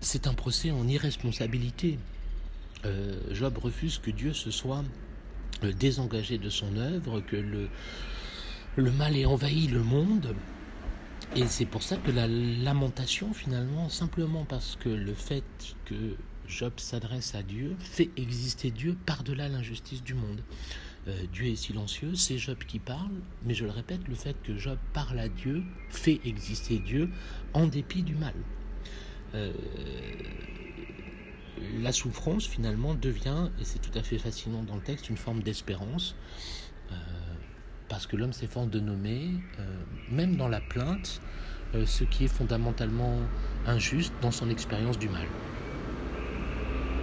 C'est un procès en irresponsabilité. Job refuse que Dieu se soit désengagé de son œuvre, que le, le mal ait envahi le monde. Et c'est pour ça que la lamentation, finalement, simplement parce que le fait que Job s'adresse à Dieu fait exister Dieu par-delà l'injustice du monde. Euh, Dieu est silencieux, c'est Job qui parle, mais je le répète, le fait que Job parle à Dieu fait exister Dieu en dépit du mal. Euh, la souffrance finalement devient, et c'est tout à fait fascinant dans le texte, une forme d'espérance, euh, parce que l'homme s'efforce de nommer, même dans la plainte, ce qui est fondamentalement injuste dans son expérience du mal.